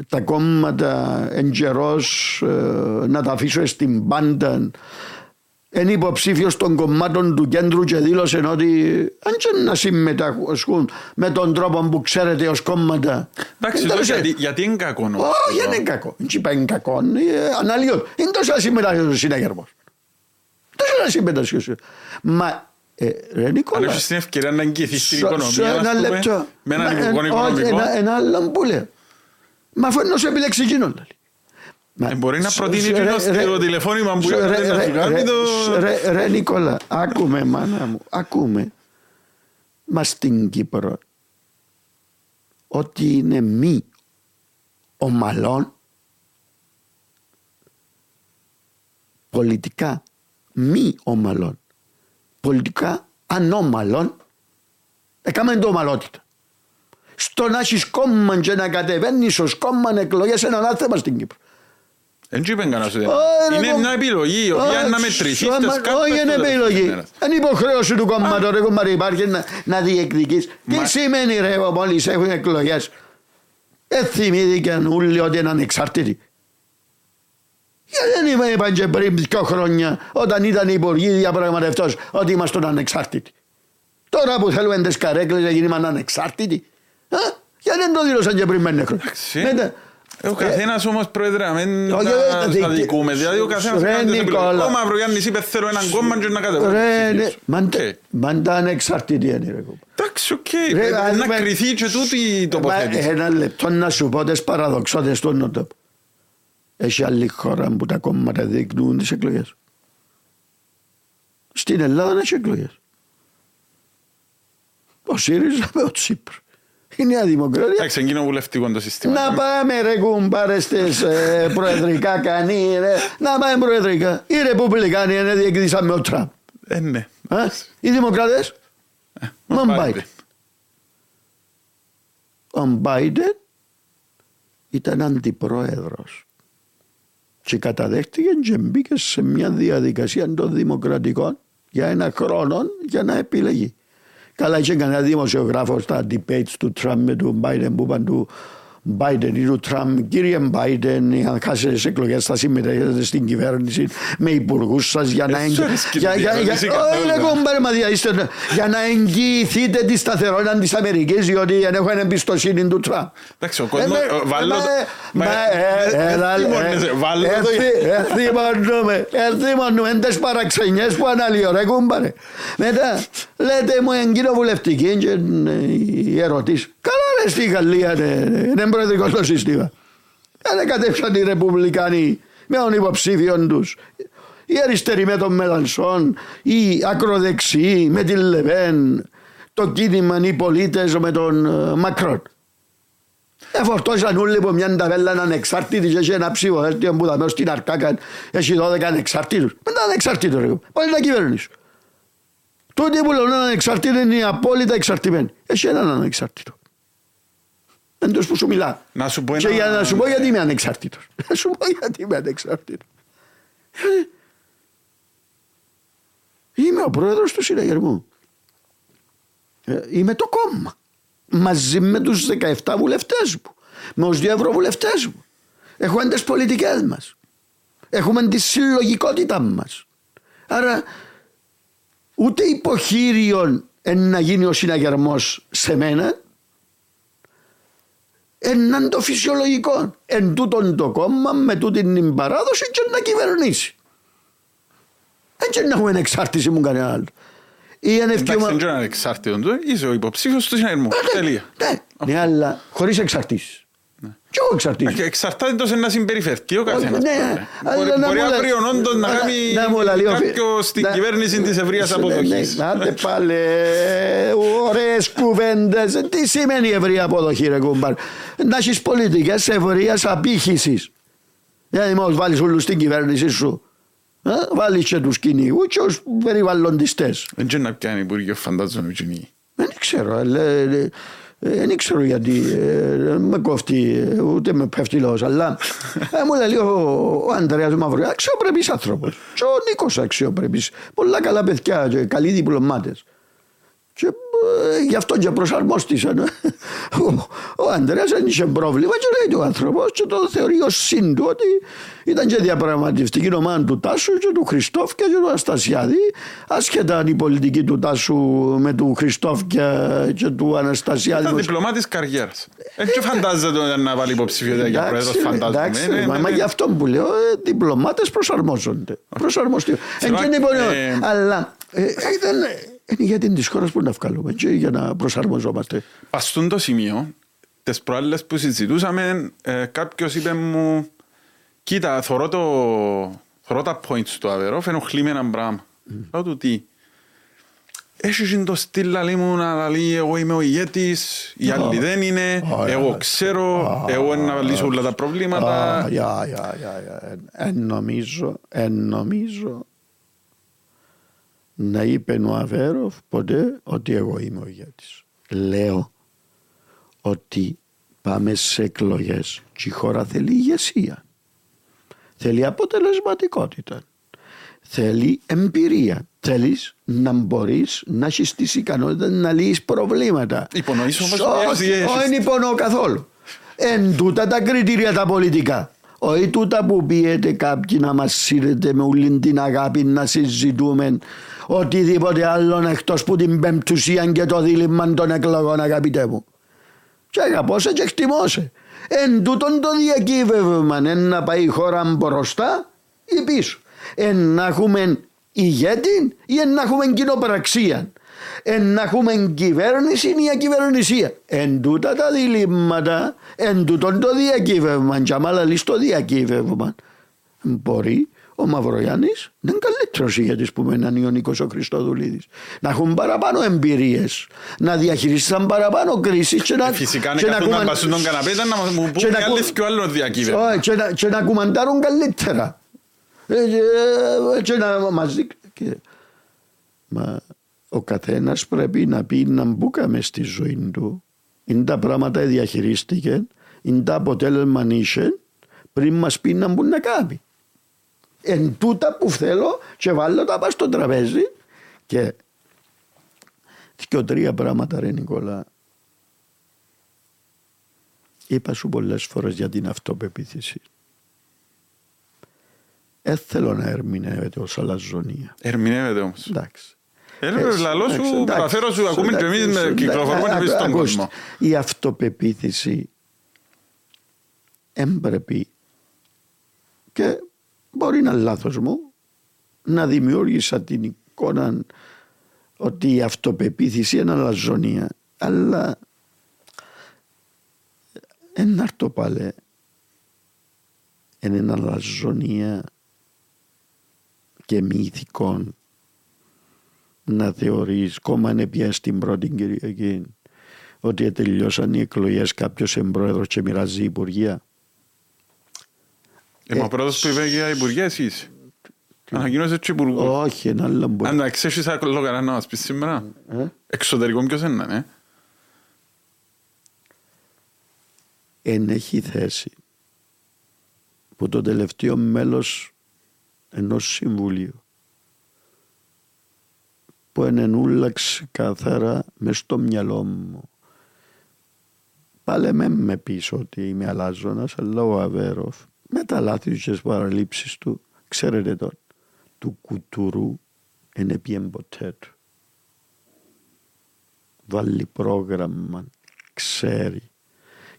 τα κόμματα εν καιρός, ε, να τα αφήσω στην πάντα είναι υποψήφιος των κομμάτων του κέντρου και δήλωσε ότι δεν να συμμετάσχουν με τον τρόπο που ξέρετε ως κόμματα. Εντάξει, γιατί, γιατί είναι κακό. Όχι, δεν είναι κακό. Δεν είπα είναι κακό. Αναλύω. Είναι τόσο να συμμετάσχει ο συνέγερμο. Τόσο να συμμετάσχει. Μα ε, ρε Νικόλας. Αν έχεις την ευκαιρία να εγγυηθείς την οικονομία, ένα λεπτό. Με έναν οικονομικό. Ένα άλλο που λέει. Μα αφού είναι όσο επιλέξει εκείνον. Ε, μπορεί να προτείνει το τηλεφώνημα που έκανε Ρε, ρε Νικόλα, άκουμε μάνα μου, άκουμε. Μα στην Κύπρο ότι είναι μη ομαλών πολιτικά μη ομαλών πολιτικά ανώμαλων έκαμε το ομαλότητα στο να έχεις κόμμα και να κατεβαίνεις ως κόμμα εκλογές είναι ένα θέμα στην Κύπρο δεν είπε κανένας ότι είναι μια επιλογή η οποία είναι να μετρηθεί Όχι είναι επιλογή. Είναι υποχρέωση του κόμματος ρε κομμάτι υπάρχει να διεκδικείς. Τι σημαίνει ρε μόλις έχουν εκλογές; Δεν θυμήθηκαν όλοι ότι είναι ανεξάρτητοι. Γιατί δεν είπαν και πριν δύο χρόνια όταν ήταν υπουργοί διαπραγματευτός ότι είμαστε ανεξάρτητοι. Τώρα που θέλουμε τις καρέκλες να γίνουμε ανεξάρτητοι. Γιατί δεν το δήλωσαν και πριν πέντε χρόνια. Ε, ο καθένας όμως πρόεδρε, να μην τα δικούμε. Δηλαδή ο καθένας κάνει την επιλογή. Ο Μαυρογιάννης είπε θέλω έναν κόμμα να κατεβάσει. Μάντα ανεξαρτητή είναι ρε Εντάξει, οκ. Να κρυθεί και τούτη η τοποθέτηση. Ένα λεπτό να σου πω τις παραδοξότητες του νότου. Έχει άλλη χώρα που τα κόμματα διεκνούν τις εκλογές. Στην Ελλάδα έχει εκλογές. Ο ΣΥΡΙΖΑ με ο Τσίπρος. Η Νέα Δημοκρατία. Εντάξει, είναι κοινοβουλευτικό το σύστημα. Να πάμε ρε κουμπάρε στις ε, προεδρικά κανεί ρε. Να πάμε προεδρικά. Οι Ρεπουμπλικάνοι είναι διεκδίσαν με ο Τραμπ. Ε, ναι. Α, οι Δημοκράτες. Ε, ο Μπάιντεν. Ο Μπάιντεν ήταν αντιπρόεδρος και καταδέχτηκε και μπήκε σε μια διαδικασία των δημοκρατικών για ένα χρόνο για να επιλεγεί. Καλά είχε κανένα δημοσιογράφο στα debates του Τραμπ με τον Biden που είπαν του Biden ή του Τραμπ, κύριε Biden, αν χάσετε τις εκλογές, θα συμμετέχετε στην κυβέρνηση με υπουργούς σας για να για να εγγυηθείτε τη σταθερότητα της Αμερικής, διότι δεν έχουν εμπιστοσύνη του Τραμπ. Εντάξει, ο κόσμο. Βάλω. Εθίμονουμε, εθίμονουμε, είναι τι παραξενιές που αναλύω, ρε κούμπαρε. Μετά λέτε μου, εν κοινοβουλευτική, η ερωτήση. Καλά, ρε στη Γαλλία, είναι προεδρικό το σύστημα. Δεν κατέψαν οι Ρεπουμπλικάνοι με τον υποψήφιο τους. Οι αριστεροί με τον Μελανσόν, οι ακροδεξιοί με την Λεβέν, το κίνημα οι πολίτες με τον ε, Μακρόν. Εφορτώσαν όλοι από μια ταβέλα ανεξάρτητη και έχει ένα ψηφοδέλτιο που θα μέσα στην Αρκάκα έχει 12 ανεξάρτητους. Μετά ανεξάρτητο ρε. Πάλι να κυβέρνηση. Τότε που λένε ανεξάρτητο είναι απόλυτα εξαρτημένοι. Έχει έναν ανεξάρτητο. Εντός που σου μιλά. Να σου πω Και ένα... για να σου πω γιατί είμαι ανεξάρτητος. Να σου πω γιατί είμαι ανεξάρτητος. Είμαι ο πρόεδρος του συναγερμού. Ε, Είμαι το κόμμα. Μαζί με τους 17 βουλευτές μου. Με τους δύο ευρωβουλευτές μου. Έχουμε τις πολιτικές μας. Έχουμε τη συλλογικότητα μας. Άρα ούτε υποχείριον εν να γίνει ο συναγερμός σε μένα έναν το φυσιολογικό. Εν τούτον το κόμμα με τούτην την παράδοση και να κυβερνήσει. Έτσι να έχουμε εξάρτηση μου κανένα άλλο. Ή αν Εντάξει, ευκαιόμα... δεν είναι ανεξάρτητο του, είσαι ο υποψήφιος του συναγερμού. Τελεία. Ναι, ναι, αλλά χωρίς εξαρτήσεις. Και εγώ εξαρτήσεις. Και Εξαρτάται τόσο να συμπεριφερθεί ο καθένας. Ναι, Μπορεί- αλλά να Μπορεί μου λέ- αύριο όντως να αλλά- κάνει να μου λέει ο φι- κάποιος στην να- κυβέρνηση της ευρείας Ναι, αποδοχής. ναι, Άντε πάλι, ωραίες κουβέντες. Τι σημαίνει ευρεία αποδοχή ρε κουμπάρ. Να έχεις πολιτικές ευρείας απήχησης. Δηλαδή μόλις βάλεις όλους στην κυβέρνηση σου. Ε, Βάλεις και τους κυνηγούς και τους περιβαλλοντιστές. Δεν ξέρω να πιάνει υπουργείο φαντάζομαι εκείνη. Δεν ξέρω, αλλά, ε, ε, δεν ξέρω γιατί ε, δεν με κόφτει, ε, ούτε με πέφτει λόγος, αλλά ε, μου λέει ο, ο Ανδρέας Μαυρογιάς, αξιοπρεπής άνθρωπος και ο Νίκος αξιοπρεπής, πολλά καλά παιδιά και καλοί διπλωμάτες. Και ε, γι' αυτό και προσαρμόστησαν. Ο, ο Ανδρέας δεν είχε πρόβλημα και λέει το άνθρωπος και το θεωρεί ως σύν του ότι ήταν και διαπραγματευτική ομάδα του Τάσου και του Χριστόφ και του Αναστασιάδη άσχετα αν η πολιτική του Τάσου με του Χριστόφ και του Αναστασιάδη Ήταν διπλωμάτης καριέρας. Δεν και φαντάζεται να βάλει υποψηφιότητα για πρόεδρος φαντάζομαι. εντάξει, Ε, μα, ναι, μα ναι. γι' αυτό που λέω, ε, διπλωμάτες προσαρμόζονται. Προσαρμοστεί. Θέλω Εν να- και λοιπόν, ε, αλλά ε, ε, δεν, είναι για την της χώρας που να βγάλουμε και για να προσαρμοζόμαστε. Παστούν το σημείο, τις προάλλες που συζητούσαμε, ε, κάποιος είπε μου, κοίτα, θωρώ, το, θωρώ τα points του Αβερό, φαινοχλεί με έναν πράγμα. Λέω του τι. Έχεις και το στυλ λαλί μου να λέει εγώ είμαι ο ηγέτης, οι άλλοι δεν είναι, Α, εγώ α, ξέρω, εγώ να λύσω όλα τα προβλήματα. Α, για, για, για, για. Εν- Εν νομίζω, εν νομίζω να είπε ο Αβέροφ ποτέ ότι εγώ είμαι ο ηγέτης. Λέω ότι πάμε σε εκλογές και η χώρα θέλει ηγεσία. Θέλει αποτελεσματικότητα. Θέλει εμπειρία. Θέλεις να μπορείς να έχεις τις ικανότητες να λύσεις προβλήματα. Υπονοείς όμως Όχι, ότι έχεις- όχι υπονοώ καθόλου. Εν τούτα τα κριτήρια τα πολιτικά. Όχι τούτα που πιέτε κάποιοι να μας σύρετε με όλη την αγάπη να συζητούμε οτιδήποτε άλλο εκτός που την πεμπτουσία και το δίλημα των εκλογών αγαπητέ μου. Και αγαπώ σε και εκτιμώ σε. Εν τούτον το διακύβευμα εν να πάει η χώρα μπροστά ή πίσω. Εν να έχουμε ηγέτη ή εν να έχουμε κοινοπραξία. Εν να έχουμε κυβέρνηση ή ακυβερνησία. Εν τούτα τα διλήμματα, εν τούτον το διακύβευμα. Και άμα λαλείς το διακύβευμα, μπορεί ο Μαυρογιάννης να είναι καλύτερος ηγέτης που με έναν Ιωνικός ο Χριστοδουλίδης. Να έχουν παραπάνω εμπειρίες, να διαχειριστούν παραπάνω κρίσεις και να, Ε, Φυσικά αν και να, καθούν να κουμαν- μπασούν τον καναπέ ήταν να μου και πούν να κι κου- άλλες κι ο άλλος διακύβευμα. Όχι, και, να, και να κουμαντάρουν καλύτερα. Ε, ε, και να μας δείξουν. Και- Μα ο καθένας πρέπει να πει να μπούκαμε στη ζωή του. Είναι τα πράγματα διαχειρίστηκε, είναι τα αποτέλεσμα είχε, πριν μας πει να μπουν να κάνει. Εν τούτα που θέλω και βάλω τα πας στο τραπέζι και και τρία πράγματα ρε Νικόλα είπα σου πολλές φορές για την αυτοπεποίθηση δεν θέλω να ερμηνεύεται ως αλαζονία Ερμηνεύεται όμως. εντάξει Ε, Έτσι, λαλός σου, εντάξει, παραφέρω σου, εντάξει, ακούμε και εμείς με εντάξει, κυκλοφορούμε εντάξει, εμείς στον ακούστε, κόσμο. η αυτοπεποίθηση έμπρεπε και μπορεί να είναι λάθος μου να δημιούργησα την εικόνα ότι η αυτοπεποίθηση είναι αλαζονία αλλά Ένα έρθω πάλι. Είναι ένα λαζονία και μη ηθικών να θεωρείς κόμμα είναι πια στην πρώτη Κυριακή ότι τελειώσαν οι εκλογές κάποιος εμπρόεδρος και μοιράζει υπουργεία. Ε, μα ο πρώτος που είπε για υπουργεία εσείς. Ανακοίνωσες και υπουργό. Όχι, ένα άλλο μπορεί. Αν εντάξει, έχεις άλλο κανένα να μας πεις σήμερα. Ε; Εξωτερικό ποιος είναι, ναι. Εν έχει θέση που το τελευταίο μέλος ενός συμβουλίου που ενενούλαξε καθαρά μες στο μυαλό μου. Πάλε με με πίσω ότι είμαι αλλάζονας, αλλά ο Αβέροφ με τα λάθη και τις παραλήψεις του, ξέρετε τον, του κουτουρού είναι πιέν ποτέ του. Βάλει πρόγραμμα, ξέρει.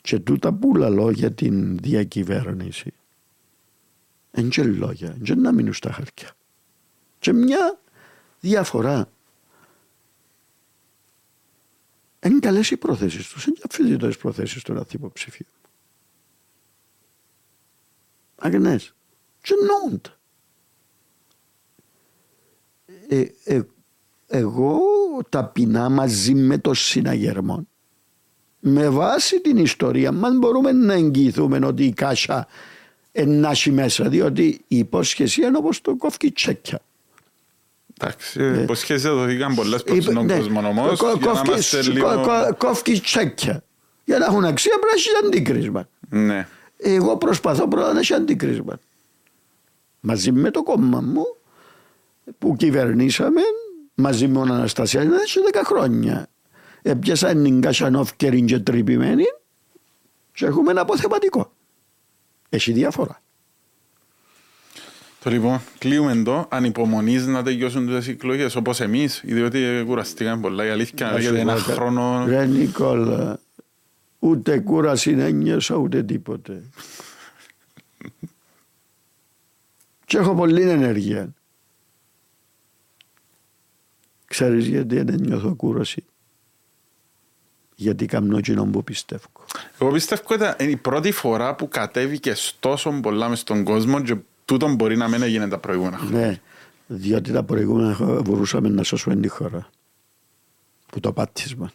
Και τούτα που λαλώ για την διακυβέρνηση. Εν και λόγια, εν και να μείνουν στα χαρτιά. Και μια διαφορά. Είναι καλές οι προθέσεις τους, είναι αφιλητές προθέσεις του να υποψηφίου. Αγνές. Και εννοούνται. Ε, ε, εγώ ταπεινά μαζί με το συναγερμό με βάση την ιστορία μας μπορούμε να εγγυηθούμε ότι η κάσα ενάσει μέσα διότι η υπόσχεση είναι όπως το κόφκι τσέκια. Εντάξει, ε, υποσχέσεις δοθήκαν πολλές προς τον ναι, κόσμο όμως για να είμαστε λίγο... Κόφκι τσέκια. Για να έχουν αξία πρέπει να έχεις αντίκρισμα. Ναι. Εγώ προσπαθώ πρώτα να έχεις αντίκρισμα. Μαζί με το κόμμα μου που κυβερνήσαμε μαζί με τον Αναστασιάδη έχει 10 χρόνια. Έπιασαν την Κασανόφκερη και τρυπημένη και έχουμε ένα αποθεματικό. Έχει διαφορά. Το λοιπόν, κλείουμε εδώ, ανυπομονείς να τελειώσουν τις εκλογές όπως εμείς, διότι κουραστήκαμε πολλά, η αλήθεια είναι γιατί ένα χρόνο... Ρε Νικόλα, ούτε κούραση ένιωσα ούτε τίποτε. και έχω πολλή ενέργεια. Ξέρεις γιατί δεν νιώθω κούραση; Γιατί καμνώ κοινό που πιστεύω. Εγώ πιστεύω ότι είναι η πρώτη φορά που κατέβηκες τόσο πολλά μες στον κόσμο και τούτο μπορεί να μην έγινε τα προηγούμενα χρόνια. Ναι, διότι τα προηγούμενα χρόνια μπορούσαμε να σώσουμε τη χώρα. Που το πάτησμα.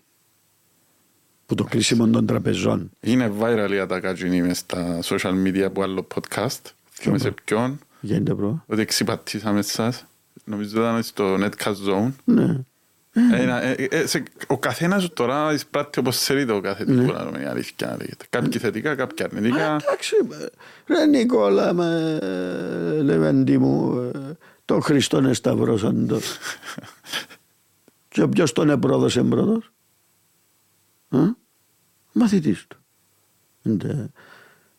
Που το κλείσιμο των τραπεζών. Είναι viral η ατακάτζινη μες στα social media από άλλο podcast. Και σε ποιον; Γίνεται προ. Ότι εξυπατήσαμε εσάς. Νομίζω ήταν στο Netcast Zone. Ναι. Ένα, ε, ε, σε, ο καθένας τώρα εισπράττει όπως θέλει το κάθε τι που να δούμε η αλήθεια να λέγεται. Κάποιοι θετικά, κάποιοι αρνητικά. Εντάξει, ρε Νικόλα, με Λεβέντη μου, ε, το Χριστόν εσταυρώσαν το. Και ποιος τον επρόδωσε πρώτος; Μαθητής του.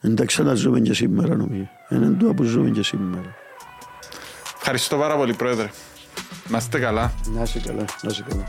Δεν τα ξαναζούμε και σήμερα νομίζω. Είναι το που ζούμε και σήμερα. Ευχαριστώ πάρα πολύ πρόεδρε. Meste galla. Neste şekerler, neste şekerler.